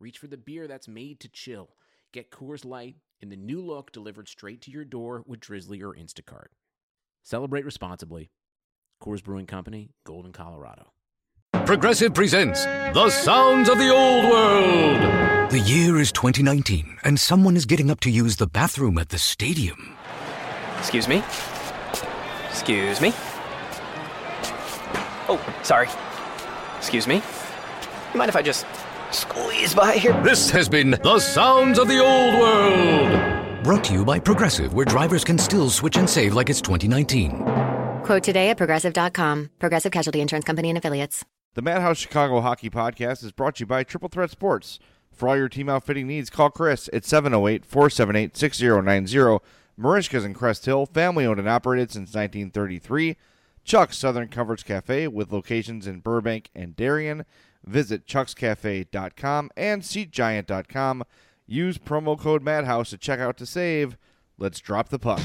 reach for the beer that's made to chill. Get Coors Light in the new look delivered straight to your door with Drizzly or Instacart. Celebrate responsibly. Coors Brewing Company, Golden, Colorado. Progressive presents The Sounds of the Old World. The year is 2019, and someone is getting up to use the bathroom at the stadium. Excuse me? Excuse me? Oh, sorry. Excuse me? You mind if I just squeeze by here? This has been The Sounds of the Old World. Brought to you by Progressive, where drivers can still switch and save like it's 2019. Quote today at progressive.com. Progressive Casualty Insurance Company and Affiliates. The Madhouse Chicago Hockey Podcast is brought to you by Triple Threat Sports. For all your team outfitting needs, call Chris at 708 478 6090. Merichka's in Crest Hill, family owned and operated since 1933. Chuck's Southern Comforts Cafe with locations in Burbank and Darien. Visit chuckscafe.com and seatgiant.com. Use promo code MADHOUSE to check out to save. Let's drop the puck.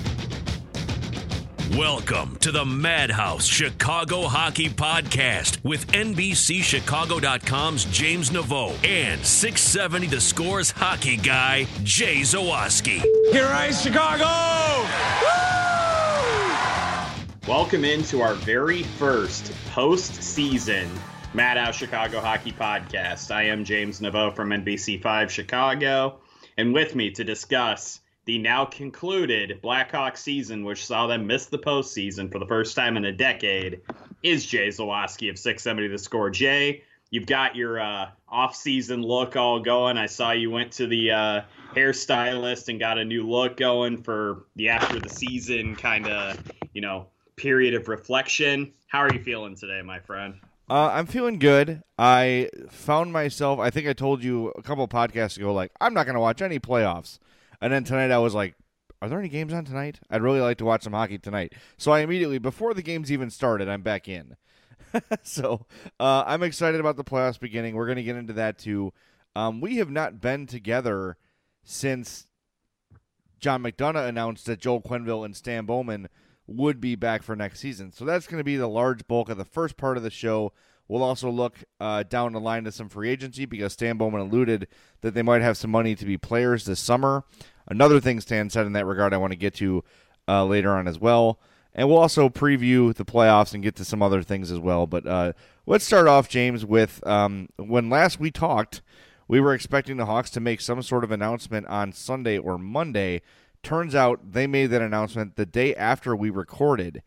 Welcome to the Madhouse Chicago Hockey Podcast with NBCChicago.com's James Neveau and 670 The Scores hockey guy, Jay Zawaski. Here rise Chicago! Welcome into our very first postseason Madhouse Chicago Hockey Podcast. I am James Neveau from NBC5 Chicago, and with me to discuss the now concluded Blackhawks season, which saw them miss the postseason for the first time in a decade, is Jay Zawaski of 670 The Score. Jay, you've got your uh, off-season look all going. I saw you went to the uh, hairstylist and got a new look going for the after the season kind of, you know, period of reflection. How are you feeling today, my friend? Uh, I'm feeling good. I found myself, I think I told you a couple podcasts ago, like, I'm not going to watch any playoffs. And then tonight I was like, are there any games on tonight? I'd really like to watch some hockey tonight. So I immediately, before the games even started, I'm back in. so uh, I'm excited about the playoffs beginning. We're going to get into that too. Um, we have not been together since John McDonough announced that Joel Quenneville and Stan Bowman would be back for next season. So that's going to be the large bulk of the first part of the show. We'll also look uh, down the line to some free agency because Stan Bowman alluded that they might have some money to be players this summer. Another thing Stan said in that regard, I want to get to uh, later on as well. And we'll also preview the playoffs and get to some other things as well. But uh, let's start off, James, with um, when last we talked, we were expecting the Hawks to make some sort of announcement on Sunday or Monday. Turns out they made that announcement the day after we recorded.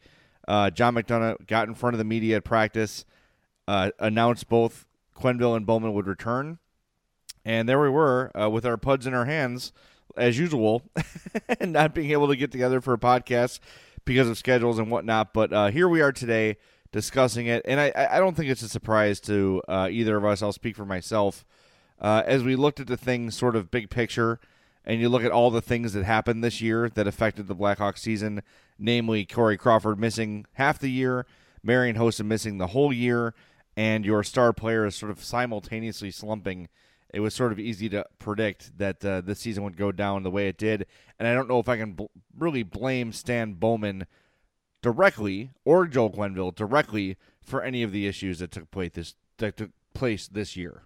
Uh, John McDonough got in front of the media at practice uh, announced both Quenneville and Bowman would return. And there we were uh, with our puds in our hands, as usual, and not being able to get together for a podcast because of schedules and whatnot. But uh, here we are today discussing it. And I, I don't think it's a surprise to uh, either of us. I'll speak for myself. Uh, as we looked at the things sort of big picture, and you look at all the things that happened this year that affected the Blackhawks season, namely Corey Crawford missing half the year, Marian Hossa missing the whole year, and your star player is sort of simultaneously slumping it was sort of easy to predict that uh, this season would go down the way it did. And I don't know if I can bl- really blame Stan Bowman directly or Joel Quenneville directly for any of the issues that took place this that took place this year.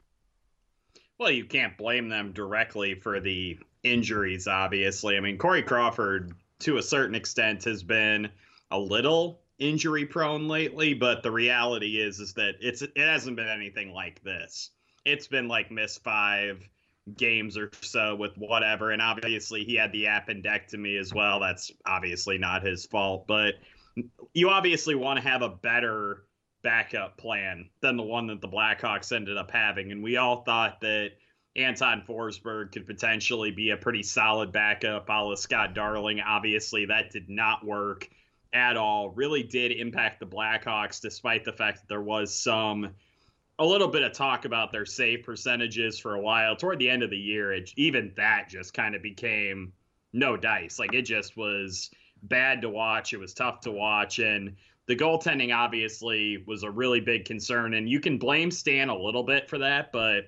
Well, you can't blame them directly for the injuries, obviously. I mean, Corey Crawford, to a certain extent, has been a little injury prone lately, but the reality is is that it's it hasn't been anything like this. It's been like miss five games or so with whatever, and obviously he had the appendectomy as well. That's obviously not his fault, but you obviously want to have a better backup plan than the one that the Blackhawks ended up having, and we all thought that Anton Forsberg could potentially be a pretty solid backup, a la Scott Darling. Obviously, that did not work at all. Really did impact the Blackhawks, despite the fact that there was some a little bit of talk about their save percentages for a while. Toward the end of the year, it, even that just kind of became no dice. Like it just was bad to watch. It was tough to watch, and the goaltending obviously was a really big concern. And you can blame Stan a little bit for that, but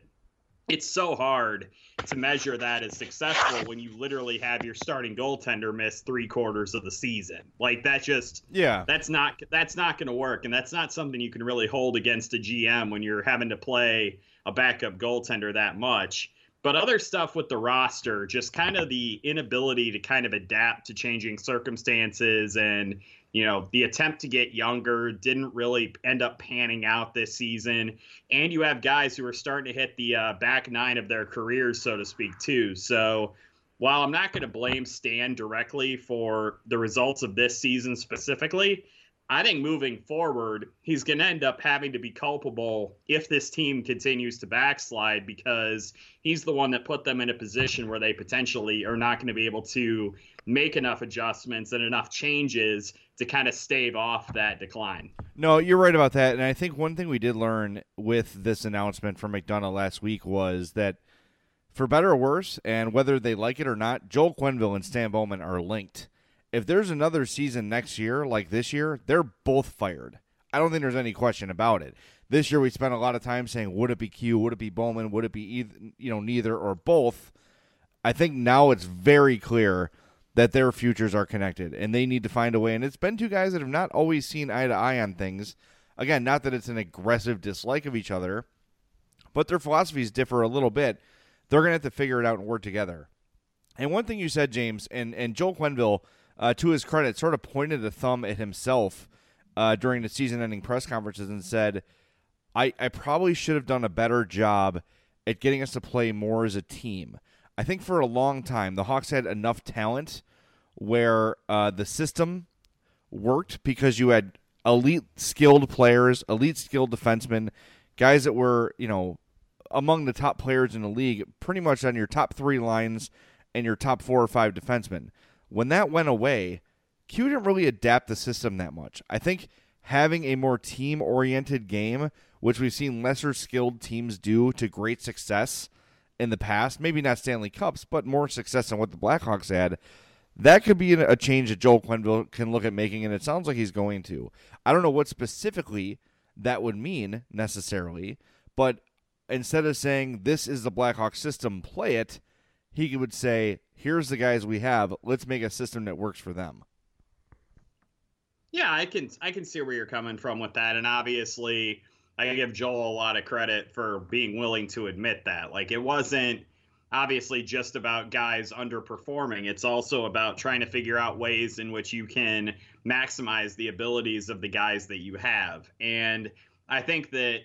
it's so hard to measure that as successful when you literally have your starting goaltender miss three quarters of the season. Like that just yeah, that's not that's not going to work, and that's not something you can really hold against a GM when you're having to play a backup goaltender that much. But other stuff with the roster, just kind of the inability to kind of adapt to changing circumstances and you know, the attempt to get younger didn't really end up panning out this season. And you have guys who are starting to hit the uh, back nine of their careers, so to speak, too. So while I'm not going to blame Stan directly for the results of this season specifically, I think moving forward, he's going to end up having to be culpable if this team continues to backslide because he's the one that put them in a position where they potentially are not going to be able to make enough adjustments and enough changes to kind of stave off that decline. No, you're right about that. And I think one thing we did learn with this announcement from McDonough last week was that, for better or worse, and whether they like it or not, Joel Quenneville and Stan Bowman are linked. If there's another season next year like this year, they're both fired. I don't think there's any question about it. This year we spent a lot of time saying, would it be Q? Would it be Bowman? Would it be either, you know neither or both? I think now it's very clear that their futures are connected and they need to find a way. And it's been two guys that have not always seen eye to eye on things. Again, not that it's an aggressive dislike of each other, but their philosophies differ a little bit. They're going to have to figure it out and work together. And one thing you said, James, and, and Joel Quenneville, uh, to his credit, sort of pointed a thumb at himself uh, during the season ending press conferences and said, I, I probably should have done a better job at getting us to play more as a team. I think for a long time the Hawks had enough talent where uh, the system worked because you had elite skilled players, elite skilled defensemen, guys that were you know among the top players in the league, pretty much on your top three lines and your top four or five defensemen. When that went away, Q didn't really adapt the system that much. I think having a more team oriented game, which we've seen lesser skilled teams do to great success in the past, maybe not Stanley Cups, but more success than what the Blackhawks had. That could be a change that Joel Quenneville can look at making, and it sounds like he's going to. I don't know what specifically that would mean necessarily, but instead of saying this is the Blackhawks system, play it, he would say, here's the guys we have. Let's make a system that works for them. Yeah, I can I can see where you're coming from with that, and obviously I give Joel a lot of credit for being willing to admit that. Like it wasn't obviously just about guys underperforming. It's also about trying to figure out ways in which you can maximize the abilities of the guys that you have. And I think that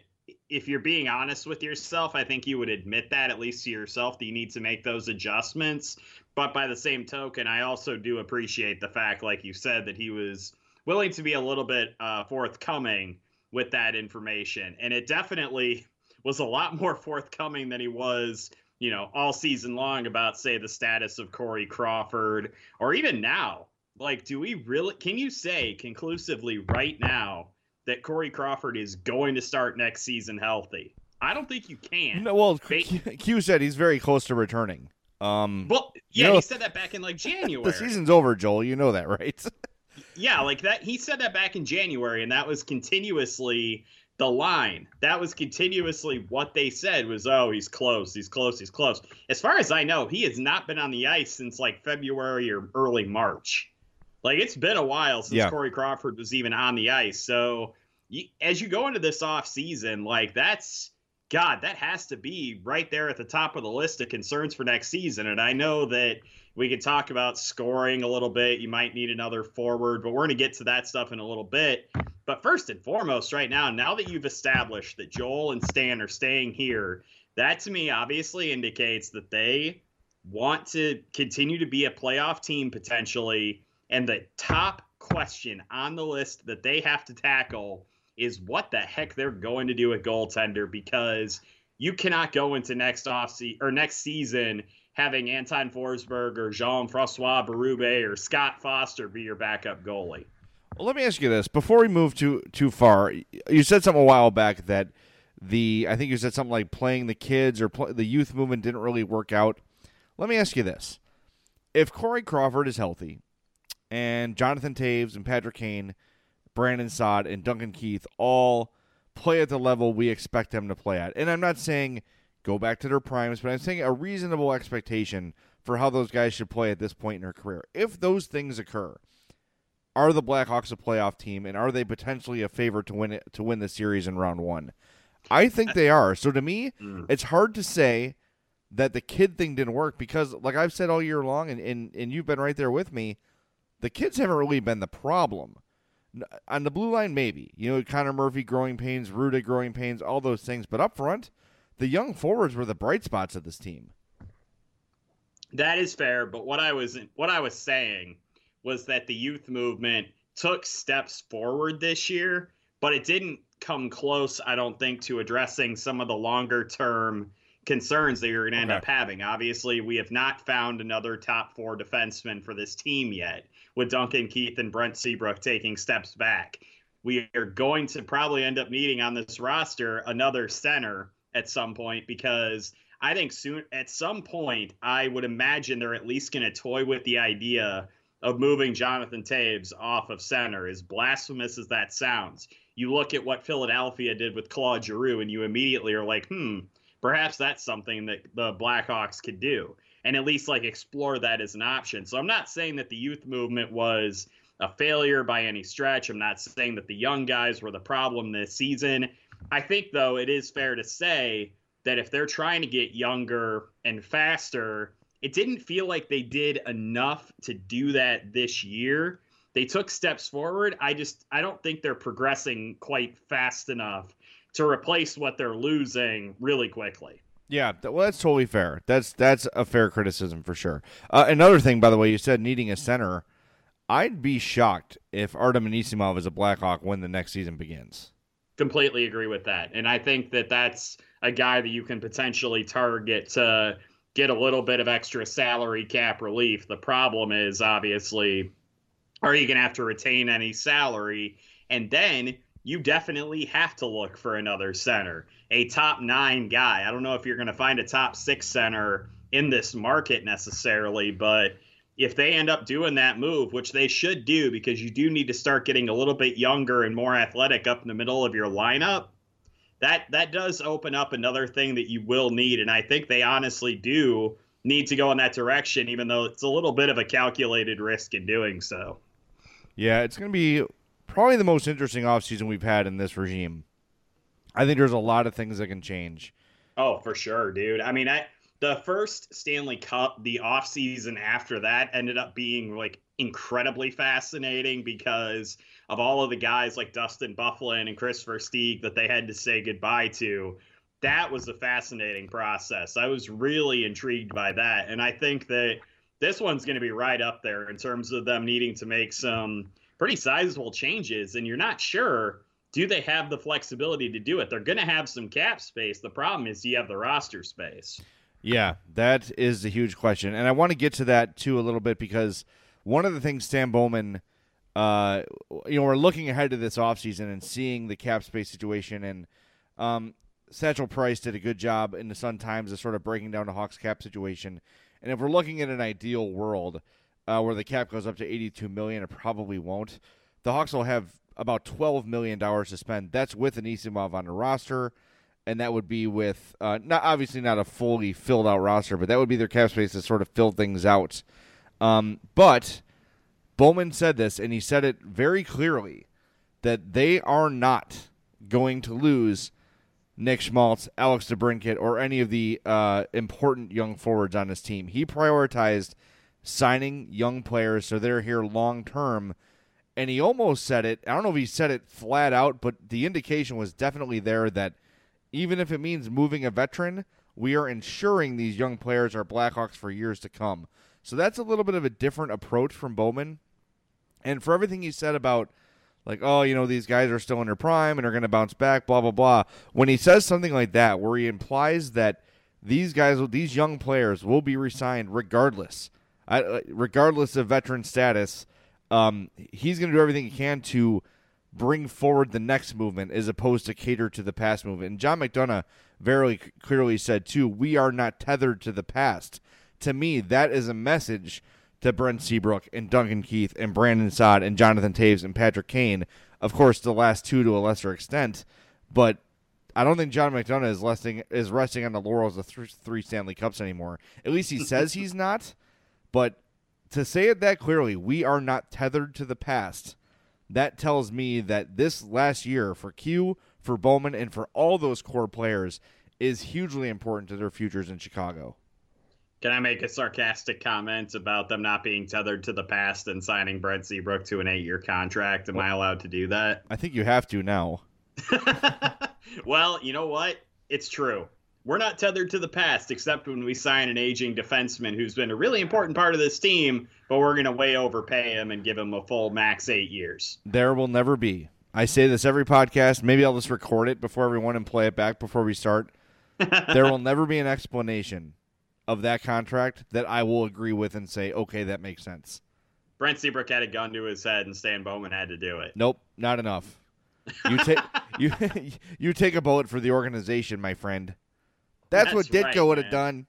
if you're being honest with yourself, I think you would admit that at least to yourself that you need to make those adjustments. But by the same token, I also do appreciate the fact, like you said, that he was willing to be a little bit uh, forthcoming with that information. And it definitely was a lot more forthcoming than he was, you know, all season long about, say, the status of Corey Crawford or even now. Like, do we really, can you say conclusively right now that Corey Crawford is going to start next season healthy? I don't think you can. No, well, Q said he's very close to returning. Um, well, yeah, you know, he said that back in like January. the season's over, Joel. You know that, right? yeah, like that. He said that back in January, and that was continuously the line. That was continuously what they said was, oh, he's close, he's close, he's close. As far as I know, he has not been on the ice since like February or early March. Like it's been a while since Yeah. Corey Crawford was even on the ice. So you, as you go into this off season, like that's God, that has to be right there at the top of the list of concerns for next season. And I know that we could talk about scoring a little bit. You might need another forward, but we're going to get to that stuff in a little bit. But first and foremost, right now, now that you've established that Joel and Stan are staying here, that to me obviously indicates that they want to continue to be a playoff team potentially. And the top question on the list that they have to tackle is what the heck they're going to do at goaltender because you cannot go into next off se- or next season having Anton Forsberg or Jean-Francois Berube or Scott Foster be your backup goalie. Well, let me ask you this: before we move too too far, you said something a while back that the I think you said something like playing the kids or the youth movement didn't really work out. Let me ask you this: if Corey Crawford is healthy, and Jonathan Toews and Patrick Kane, Brandon Saad and Duncan Keith all play at the level we expect them to play at, and I'm not saying go back to their primes, but I'm saying a reasonable expectation for how those guys should play at this point in their career. If those things occur, are the Blackhawks a playoff team, and are they potentially a favorite to win it, to win the series in round one? I think they are. So to me, mm. it's hard to say that the kid thing didn't work because, like I've said all year long, and, and, and you've been right there with me, the kids haven't really been the problem. On the blue line, maybe you know Connor Murphy growing pains, Rutta growing pains, all those things. But up front, the young forwards were the bright spots of this team. That is fair, but what I was what I was saying was that the youth movement took steps forward this year, but it didn't come close, I don't think, to addressing some of the longer term concerns that you're going to end Okay. up having. Obviously, we have not found another top four defenseman for this team yet, with Duncan Keith and Brent Seabrook taking steps back. We are going to probably end up needing on this roster another center at some point because I think soon at some point I would imagine they're at least going to toy with the idea of moving Jonathan Toews off of center. As blasphemous as that sounds, you look at what Philadelphia did with Claude Giroux, and you immediately are like, hmm, perhaps that's something that the Blackhawks could do, and at least like explore that as an option. So I'm not saying that the youth movement was a failure by any stretch. I'm not saying that the young guys were the problem this season. I think though it is fair to say that if they're trying to get younger and faster, it didn't feel like they did enough to do that this year. They took steps forward. I just I don't think they're progressing quite fast enough to replace what they're losing really quickly. Yeah, well, that's totally fair. That's that's a fair criticism for sure. Uh, another thing, by the way, you said needing a center. I'd be shocked if Artem Anisimov is a Blackhawk when the next season begins. Completely agree with that. And I think that that's a guy that you can potentially target to get a little bit of extra salary cap relief. The problem is obviously, are you going to have to retain any salary? And then you definitely have to look for another center, a top nine guy. I don't know if you're going to find a top six center in this market necessarily, but if they end up doing that move, which they should do because you do need to start getting a little bit younger and more athletic up in the middle of your lineup, that that does open up another thing that you will need. And I think they honestly do need to go in that direction, even though it's a little bit of a calculated risk in doing so. Yeah, it's going to be probably the most interesting offseason we've had in this regime. I think there's a lot of things that can change. Oh, for sure, dude. I mean, I the first Stanley Cup, the off season after that ended up being like incredibly fascinating because of all of the guys like Dustin Byfuglien and Christopher Versteeg that they had to say goodbye to. That was a fascinating process. I was really intrigued by that. And I think that this one's going to be right up there in terms of them needing to make some pretty sizable changes. And you're not sure do they have the flexibility to do it? They're going to have some cap space. The problem is, do you have the roster space? Yeah, that is a huge question, and I want to get to that too a little bit because one of the things Stan Bowman, uh, you know, we're looking ahead to this offseason and seeing the cap space situation, and um, Satchel Price did a good job in the Sun Times of sort of breaking down the Hawks cap situation, and if we're looking at an ideal world uh, where the cap goes up to 82 million, it probably won't. the Hawks will have about twelve million dollars to spend. That's with an Anisimov on the roster, and that would be with uh, not obviously not a fully filled out roster, but that would be their cap space to sort of fill things out. Um, but Bowman said this, and he said it very clearly that they are not going to lose Nick Schmaltz, Alex DeBrincat, or any of the uh, important young forwards on his team. He prioritized signing young players so they're here long term. And he almost said it. I don't know if he said it flat out, but the indication was definitely there that even if it means moving a veteran, we are ensuring these young players are Blackhawks for years to come. So that's a little bit of a different approach from Bowman. And for everything he said about like, oh, you know, these guys are still in their prime and are going to bounce back, blah blah blah. When he says something like that, where he implies that these guys, these young players, will be resigned regardless, uh, regardless of veteran status, um, he's going to do everything he can to bring forward the next movement as opposed to cater to the past movement. And John McDonough very clearly said too, we are not tethered to the past. To me, that is a message to Brent Seabrook and Duncan Keith and Brandon Saad and Jonathan Toews and Patrick Kane. Of course, the last two to a lesser extent, but I don't think John McDonough is resting is resting on the laurels of th- three Stanley Cups anymore. At least he says he's not. But to say it that clearly, we are not tethered to the past. That tells me that this last year for Q, for Bowman, and for all those core players is hugely important to their futures in Chicago. Can I make a sarcastic comment about them not being tethered to the past and signing Brent Seabrook to an eight-year contract? Am well, I allowed to do that? I think you have to now. well, you know what? It's true. We're not tethered to the past, except when we sign an aging defenseman who's been a really important part of this team, but we're going to way overpay him and give him a full max eight years. There will never be. I say this every podcast. Maybe I'll just record it before everyone and play it back before we start. there will never be an explanation of that contract that I will agree with and say, okay, that makes sense. Brent Seabrook had a gun to his head, and Stan Bowman had to do it. Nope, not enough. You take you you take a bullet for the organization, my friend. That's, That's what Ditka right, would have done.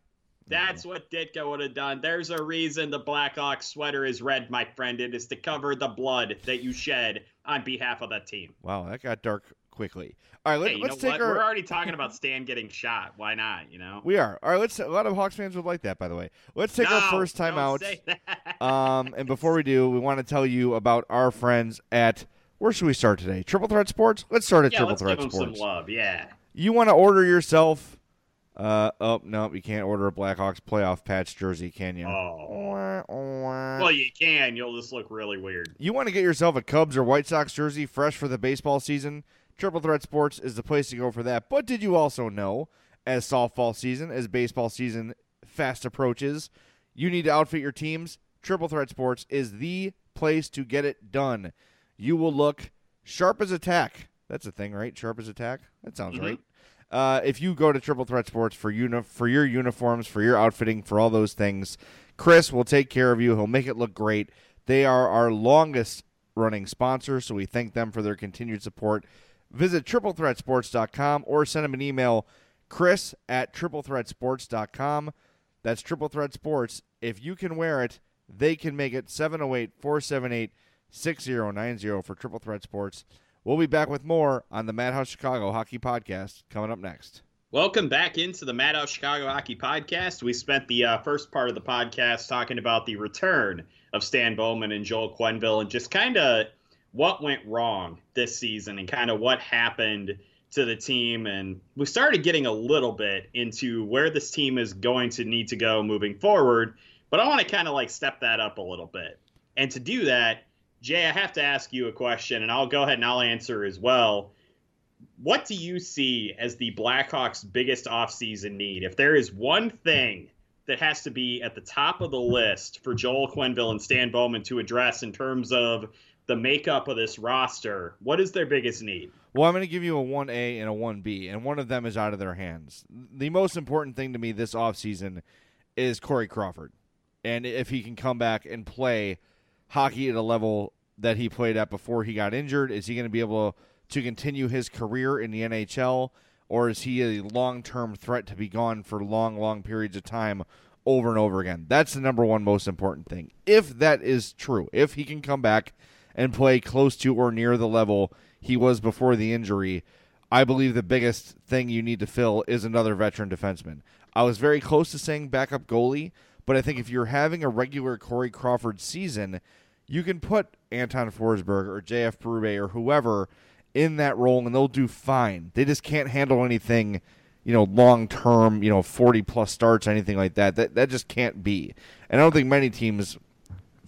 That's what Ditka would have done. There's a reason the Black Blackhawks sweater is red, my friend. It is to cover the blood that you shed on behalf of that team. Wow, that got dark quickly. All right, let, us take what? our. We're already talking about Stan getting shot. Why not? You know. We are. All right, let's. A lot of Hawks fans would like that, by the way. Let's take no, our first time out. um, and before we do, we want to tell you about our friends at. Where should we start today? Triple Threat Sports. Let's start at yeah, Triple Threat Sports. Some love, yeah. You want to order yourself uh oh no, you can't order a Blackhawks playoff patch jersey, can you? Oh. Well, you can. You'll just look really weird. You want to get yourself a Cubs or White Sox jersey fresh for the baseball season? Triple Threat Sports is the place to go for that. But did you also know, as softball season, as baseball season fast approaches, you need to outfit your teams? Triple Threat Sports is the place to get it done. You will look sharp as attack. That's a thing, right? Sharp as attack. That sounds mm-hmm. right. Uh, if you go to Triple Threat Sports for uni- for your uniforms, for your outfitting, for all those things, Chris will take care of you. He'll make it look great. They are our longest running sponsor, so we thank them for their continued support. Visit triplethreatsports.com or send them an email, chris at triplethreatsports.com. That's Triple Threat Sports. If you can wear it, they can make it 708 478 6090 for Triple Threat Sports. We'll be back with more on the Madhouse Chicago Hockey Podcast coming up next. Welcome back into the Madhouse Chicago Hockey Podcast. We spent the uh, first part of the podcast talking about the return of Stan Bowman and Joel Quenneville and just kind of what went wrong this season and kind of what happened to the team. And we started getting a little bit into where this team is going to need to go moving forward. But I want to kind of like step that up a little bit. And to do that, Jay, I have to ask you a question, and I'll go ahead and I'll answer as well. What do you see as the Blackhawks' biggest offseason need? If there is one thing that has to be at the top of the list for Joel Quenneville and Stan Bowman to address in terms of the makeup of this roster, what is their biggest need? Well, I'm going to give you a 1A and a 1B, and one of them is out of their hands. The most important thing to me this offseason is Corey Crawford. And if he can come back and play – hockey at a level that he played at before he got injured? Is he going to be able to continue his career in the NHL, or is he a long term threat to be gone for long, long periods of time over and over again? That's the number one most important thing. If that is true, if he can come back and play close to or near the level he was before the injury, I believe the biggest thing you need to fill is another veteran defenseman. I was very close to saying backup goalie, but I think if you're having a regular Corey Crawford season, you can put Anton Forsberg or JF Berube or whoever in that role and they'll do fine. They just can't handle anything, you know, long term, you know, 40 plus starts, anything like that. That that just can't be. And I don't think many teams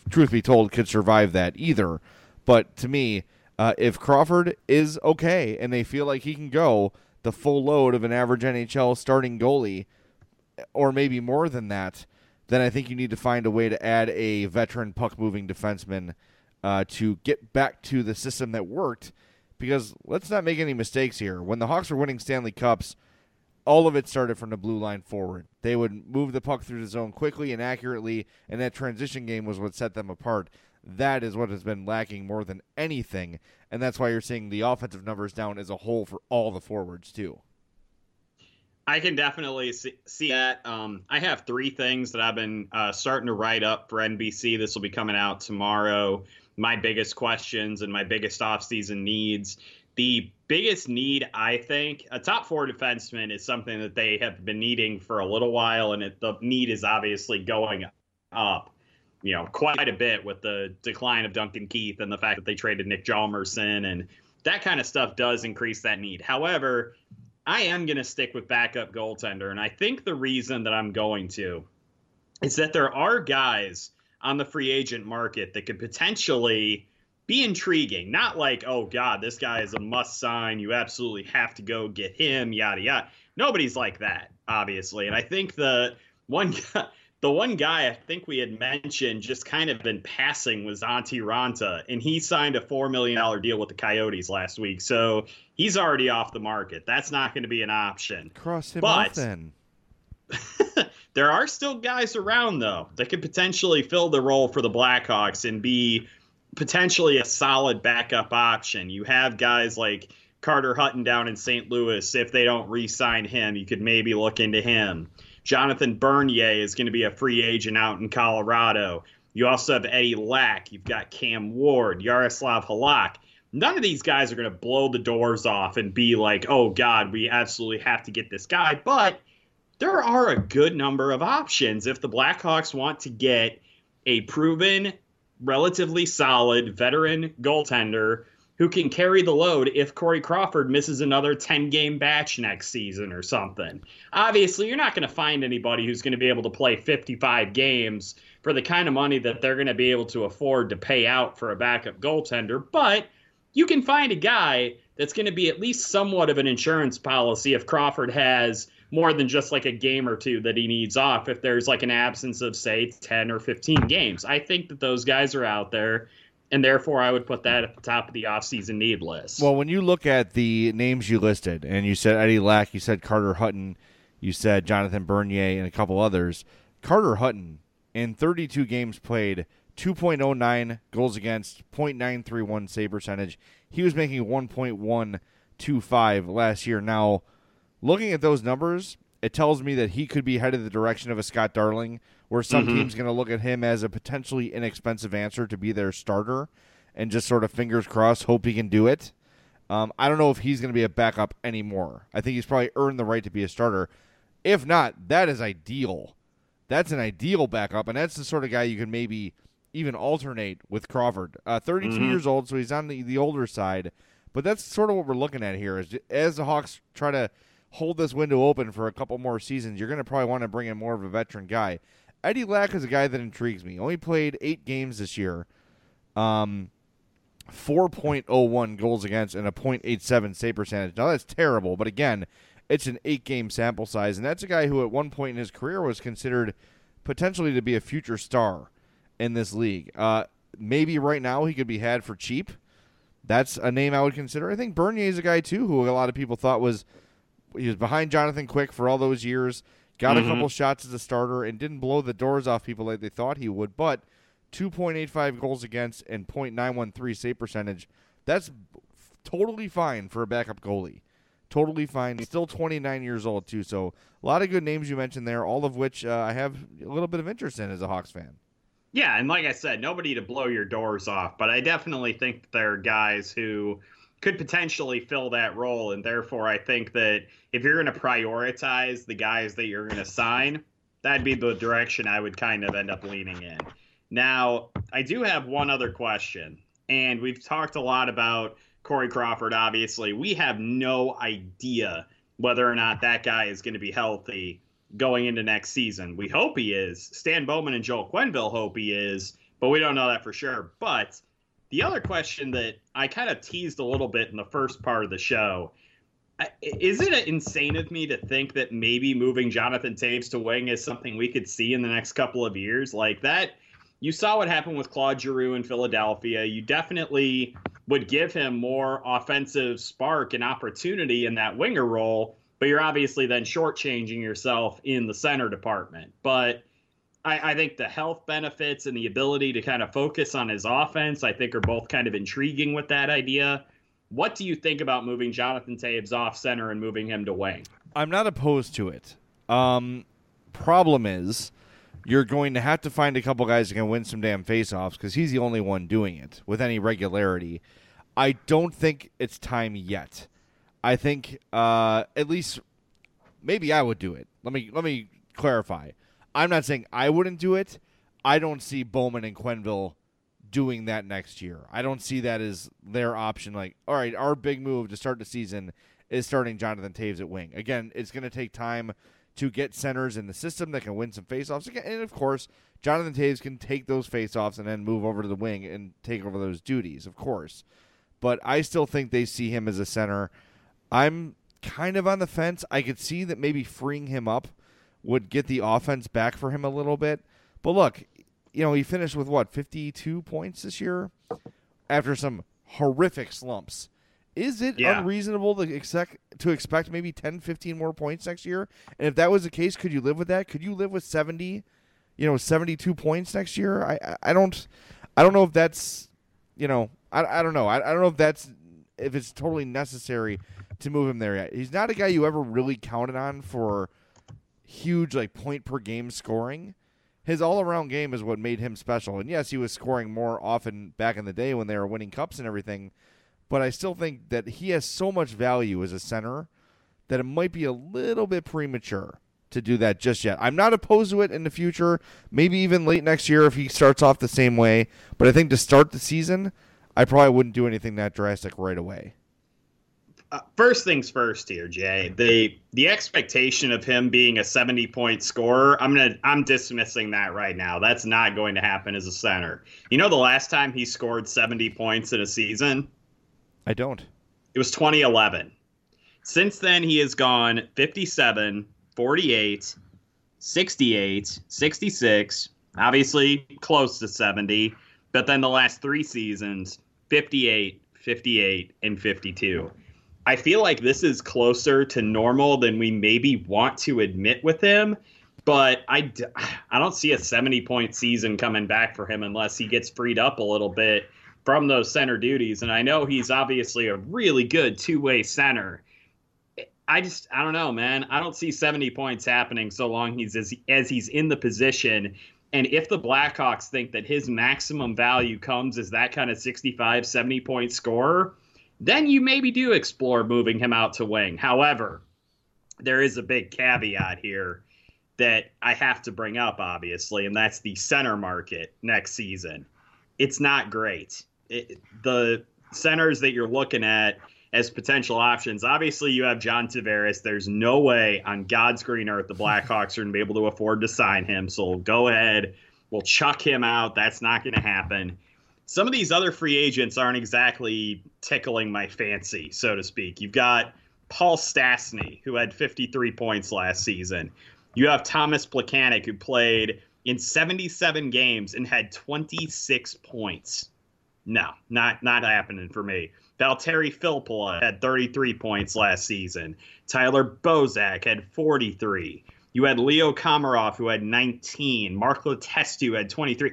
truth be told could survive that either. But to me, uh, if Crawford is okay and they feel like he can go the full load of an average NHL starting goalie, or maybe more than that, then I think you need to find a way to add a veteran puck moving defenseman uh, to get back to the system that worked. Because let's not make any mistakes here. When the Hawks were winning Stanley Cups, all of it started from the blue line forward. They would move the puck through the zone quickly and accurately, and that transition game was what set them apart. That is what has been lacking more than anything, and that's why you're seeing the offensive numbers down as a whole for all the forwards too. I can definitely see, see that. Um, I have three things that I've been uh, starting to write up for NBC. This will be coming out tomorrow. My biggest questions and my biggest offseason needs. The biggest need, I think, a top four defenseman is something that they have been needing for a little while, and it, the need is obviously going up you know, quite a bit with the decline of Duncan Keith and the fact that they traded Nick Hjalmarsson and that kind of stuff does increase that need. However, I am going to stick with backup goaltender, and I think the reason that I'm going to is that there are guys on the free agent market that could potentially be intriguing. Not like, oh God, this guy is a must sign. You absolutely have to go get him. Yada yada. Nobody's like that, obviously. And I think the one guy, the one guy I think we had mentioned just kind of in passing was Antti Raanta, and he signed a $4 million deal with the Coyotes last week. So he's already off the market. That's not going to be an option. Cross him but, off then. there are still guys around, though, that could potentially fill the role for the Blackhawks and be potentially a solid backup option. You have guys like Carter Hutton down in St. Louis. If they don't re sign him, you could maybe look into him. Jonathan Bernier is going to be a free agent out in Colorado. You also have Eddie Lack. You've got Cam Ward, Yaroslav Halak. None of these guys are going to blow the doors off and be like, oh, God, we absolutely have to get this guy. But there are a good number of options if the Blackhawks want to get a proven, relatively solid veteran goaltender who can carry the load if Corey Crawford misses another 10 game batch next season or something. Obviously, you're not going to find anybody who's going to be able to play 55 games for the kind of money that they're going to be able to afford to pay out for a backup goaltender, but you can find a guy that's going to be at least somewhat of an insurance policy if Crawford has more than just like a game or two that he needs off if there's like an absence of say 10 or 15 games. I think that those guys are out there and therefore I would put that at the top of the offseason need list. Well, when you look at the names you listed, and you said Eddie Lack, you said Carter Hutton, you said Jonathan Bernier, and a couple others, Carter Hutton in 32 games played, 2.09 goals against, .931 save percentage. He was making 1.125 last year. Now, looking at those numbers, it tells me that he could be headed the direction of a Scott Darling where some mm-hmm. team's going to look at him as a potentially inexpensive answer to be their starter and just sort of fingers crossed hope he can do it. Um, I don't know if he's going to be a backup anymore. I think he's probably earned the right to be a starter. If not, that is ideal. That's an ideal backup, and that's the sort of guy you can maybe even alternate with Crawford. Uh, 32 mm-hmm. years old, so he's on the, the older side. But that's sort of what we're looking at here. Is as the Hawks try to hold this window open for a couple more seasons, you're going to probably want to bring in more of a veteran guy. Eddie Lack is a guy that intrigues me. Only played eight games this year. Um, 4.01 goals against and a .87 save percentage. Now that's terrible, but again, it's an eight-game sample size, and that's a guy who at one point in his career was considered potentially to be a future star in this league. Uh, maybe right now he could be had for cheap. That's a name I would consider. I think Bernier is a guy too who a lot of people thought was he was behind Jonathan Quick for all those years got mm-hmm. a couple shots as a starter, and didn't blow the doors off people like they thought he would. But 2.85 goals against and .913 save percentage. That's totally fine for a backup goalie. Totally fine. He's still 29 years old too. So a lot of good names you mentioned there, all of which uh, I have a little bit of interest in as a Hawks fan. Yeah, and like I said, nobody to blow your doors off, but I definitely think there are guys who could potentially fill that role, and therefore I think that if you're going to prioritize the guys that you're going to sign, that'd be the direction I would kind of end up leaning in. Now, I do have one other question, and we've talked a lot about Corey Crawford. Obviously, we have no idea whether or not that guy is going to be healthy going into next season. We hope he is. Stan Bowman and Joel Quenneville hope he is, but we don't know that for sure. But the other question that I kind of teased a little bit in the first part of the show is it insane of me to think that maybe moving Jonathan Toews to wing is something we could see in the next couple of years? Like that, you saw what happened with Claude Giroux in Philadelphia. You definitely would give him more offensive spark and opportunity in that winger role but you're obviously then shortchanging yourself in the center department. But I, I, think the health benefits and the ability to kind of focus on his offense, I think, are both kind of intriguing with that idea. What do you think about moving Jonathan Toews off center and moving him to wing? I'm not opposed to it. Um, problem is, you're going to have to find a couple guys that can win some damn faceoffs because he's the only one doing it with any regularity. I don't think it's time yet. I think uh, at least maybe I would do it. Let me let me clarify. I'm not saying I wouldn't do it. I don't see Bowman and Quenneville doing that next year. I don't see that as their option. Like, all right, our big move to start the season is starting Jonathan Toews at wing. Again, it's going to take time to get centers in the system that can win some faceoffs. And of course, Jonathan Toews can take those faceoffs and then move over to the wing and take over those duties, of course. But I still think they see him as a center I'm kind of on the fence. I could see that maybe freeing him up would get the offense back for him a little bit. But look, you know, he finished with what, 52 points this year after some horrific slumps. Is it yeah. unreasonable to expect to expect maybe 10, 15 more points next year? And if that was the case, could you live with that? Could you live with 70, you know, 72 points next year? I I don't I don't know if that's, you know, I, I don't know. I, I don't know if that's if it's totally necessary to move him there yet. He's not a guy you ever really counted on for huge like point per game scoring. His all around game is what made him special. And yes, he was scoring more often back in the day when they were winning cups and everything. But I still think that he has so much value as a center that it might be a little bit premature to do that just yet. I'm not opposed to it in the future, maybe even late next year if he starts off the same way. But I think to start the season, I probably wouldn't do anything that drastic right away uh, first things first here, Jay. The the expectation of him being a 70 point scorer, I'm gonna I'm dismissing that right now. That's not going to happen as a center. You know the last time he scored 70 points in a season? I don't. It was 2011. Since then he has gone 57, 48, 68, 66, obviously close to 70, but then the last 3 seasons 58, 58 and 52. I feel like this is closer to normal than we maybe want to admit with him. But I, I don't see a 70 point season coming back for him unless he gets freed up a little bit from those center duties. And I know he's obviously a really good two way center. I just I don't know, man. I don't see 70 points happening so long he's as, as he's in the position. And if the Blackhawks think that his maximum value comes as that kind of 65, 70 point scorer, then you maybe do explore moving him out to wing. However, there is a big caveat here that I have to bring up, obviously, and that's the center market next season. It's not great. It, the centers that you're looking at as potential options, obviously, you have John Tavares. There's no way on God's green earth the Blackhawks are going to be able to afford to sign him. So go ahead. We'll chuck him out. That's not going to happen some of these other free agents aren't exactly tickling my fancy, so to speak. You've got Paul Stastny, who had 53 points last season. You have Tomas Plekanec, who played in 77 games and had 26 points. No, not not happening for me. Valtteri Filppula had 33 points last season. Tyler Bozak had 43. You had Leo Komarov, who had 19. Mark Letestu had 23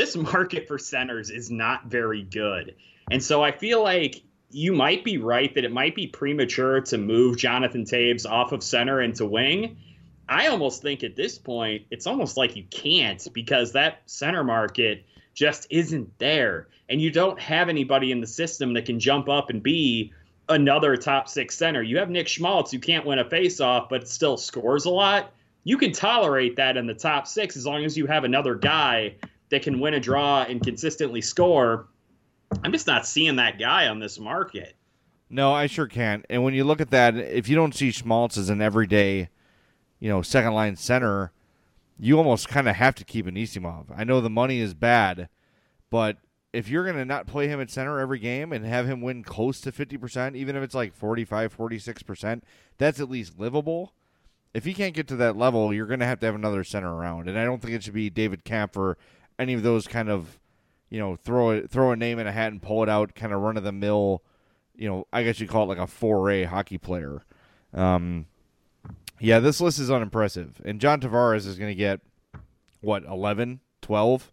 this market for centers is not very good. And so I feel like you might be right that it might be premature to move Jonathan Toews off of center into wing. I almost think at this point, it's almost like you can't because that center market just isn't there. And you don't have anybody in the system that can jump up and be another top six center. You have Nick Schmaltz who can't win a faceoff, but still scores a lot. You can tolerate that in the top six as long as you have another guy that can win a draw and consistently score. I'm just not seeing that guy on this market. No, I sure can't. And when you look at that, if you don't see Schmaltz as an everyday, you know, second line center, you almost kind of have to keep Anisimov. I know the money is bad, but if you're going to not play him at center every game and have him win close to 50%, even if it's like 45, 46%, that's at least livable. If he can't get to that level, you're going to have to have another center around. And I don't think it should be David or any of those kind of, you know, throw it, throw a name in a hat and pull it out, kind of run of the mill, you know, I guess you call it like a 4A hockey player. Um, yeah, this list is unimpressive. And John Tavares is going to get, what, 11, 12?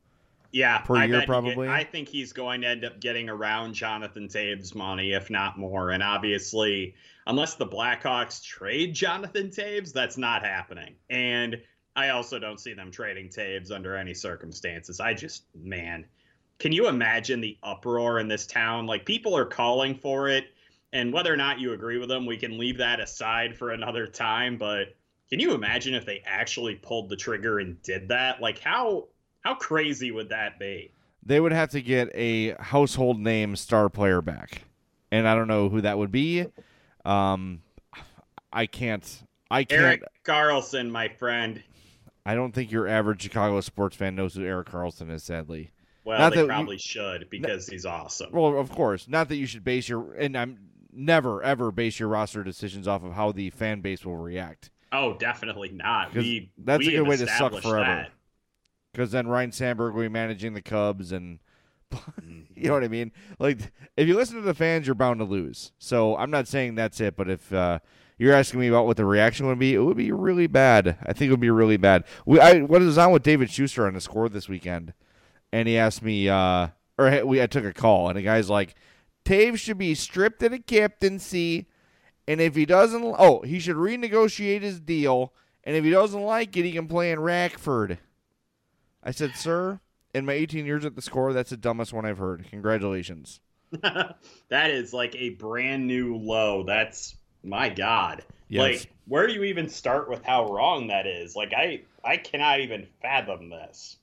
Yeah, per I year probably. I think he's going to end up getting around Jonathan Toews' money, if not more. And obviously, unless the Blackhawks trade Jonathan Toews, that's not happening. And I also don't see them trading Toews under any circumstances. I just, man, can you imagine the uproar in this town? Like people are calling for it, and whether or not you agree with them, we can leave that aside for another time. But can you imagine if they actually pulled the trigger and did that? Like how how crazy would that be? They would have to get a household name star player back. And I don't know who that would be. Um, I can't. I can't. Erik Karlsson, my friend. I don't think your average Chicago sports fan knows who Erik Karlsson is. Sadly, Well, Not they that you- probably should because he's awesome. Well, of course, not that you should base your and I'm never ever base your roster decisions off of how the fan base will react. Oh, definitely not. We that's we a good way to suck forever. Because then Ryne Sandberg will be managing the Cubs, and you know what I mean. Like, if you listen to the fans, you're bound to lose. So I'm not saying that's it, but if uh, you're asking me about what the reaction would be, it would be really bad. I think it would be really bad. We I what is on with David Schuster on the score this weekend, and he asked me, uh, or we I took a call, and the guy's like, Toews should be stripped of the captaincy, and if he doesn't, oh, he should renegotiate his deal, and if he doesn't like it, he can play in Rockford. I said, sir, in my 18 years at the score, that's the dumbest one I've heard. Congratulations. that is like a brand new low. That's my god. Yes. Like, where do you even start with how wrong that is? Like, I I cannot even fathom this.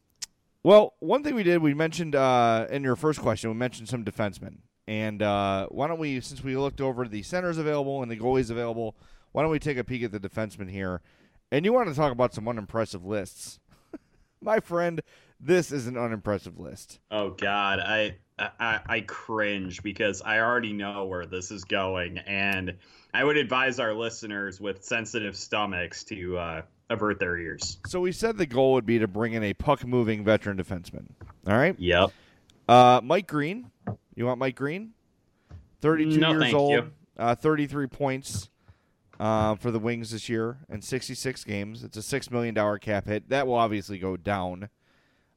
Well, one thing we did, we mentioned uh, in your first question, we mentioned some defensemen. And uh, why don't we, since we looked over the centers available and the goalies available, why don't we take a peek at the defensemen here? And you want to talk about some unimpressive lists. My friend, this is an unimpressive list. Oh God, I, I I cringe because I already know where this is going, and I would advise our listeners with sensitive stomachs to uh, avert their ears. So we said the goal would be to bring in a puck moving veteran defenseman. All right? Yep. Uh, Mike Green. You want Mike Green? 32 No, years thank old. Uh, 33 points uh, for the Wings this year in 66 games. It's a $6 million cap hit. That will obviously go down.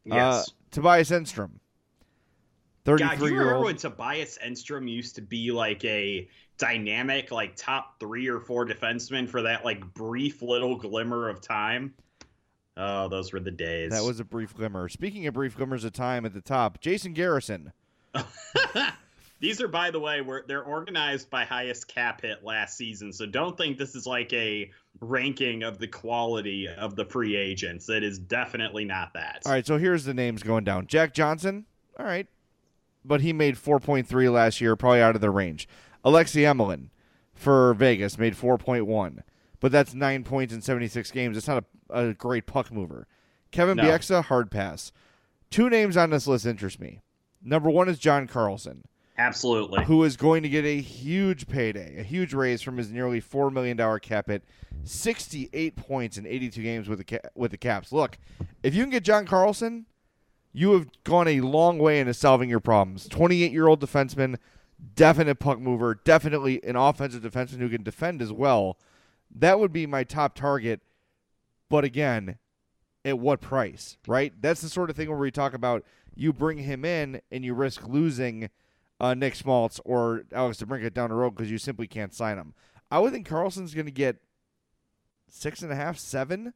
Uh, Yes. Tobias Enstrom. God, 33 do you year remember old. when Tobias Enstrom used to be like a dynamic, like top three or four defenseman for that like brief little glimmer of time? Oh, those were the days. That was a brief glimmer. Speaking of brief glimmers of time at the top, Jason Garrison. These are, by the way, where they're organized by highest cap hit last season. So don't think this is like a ranking of the quality of the free agents. It is definitely not that. All right, so here's the names going down. Jack Johnson. All right. But he made 4.3 last year, probably out of the range. Alexei Emelin for Vegas made 4.1. But that's nine points in 76 games. It's not a, a great puck mover. Kevin No. Bieksa, hard pass. Two names on this list interest me. Number one is John Carlson, Absolutely. who is going to get a huge payday, a huge raise from his nearly $4 million cap hit. 68 points in 82 games with the, ca- with the Caps. Look, if you can get John Carlson, you have gone a long way into solving your problems. 28 year old defenseman, definite puck mover, definitely an offensive defenseman who can defend as well. That would be my top target. But again, at what price, right? That's the sort of thing where we talk about you bring him in and you risk losing uh, Nick Schmaltz or Alex DeBrincat down the road because you simply can't sign him. I would think Carlson's going to get six and a half, seven,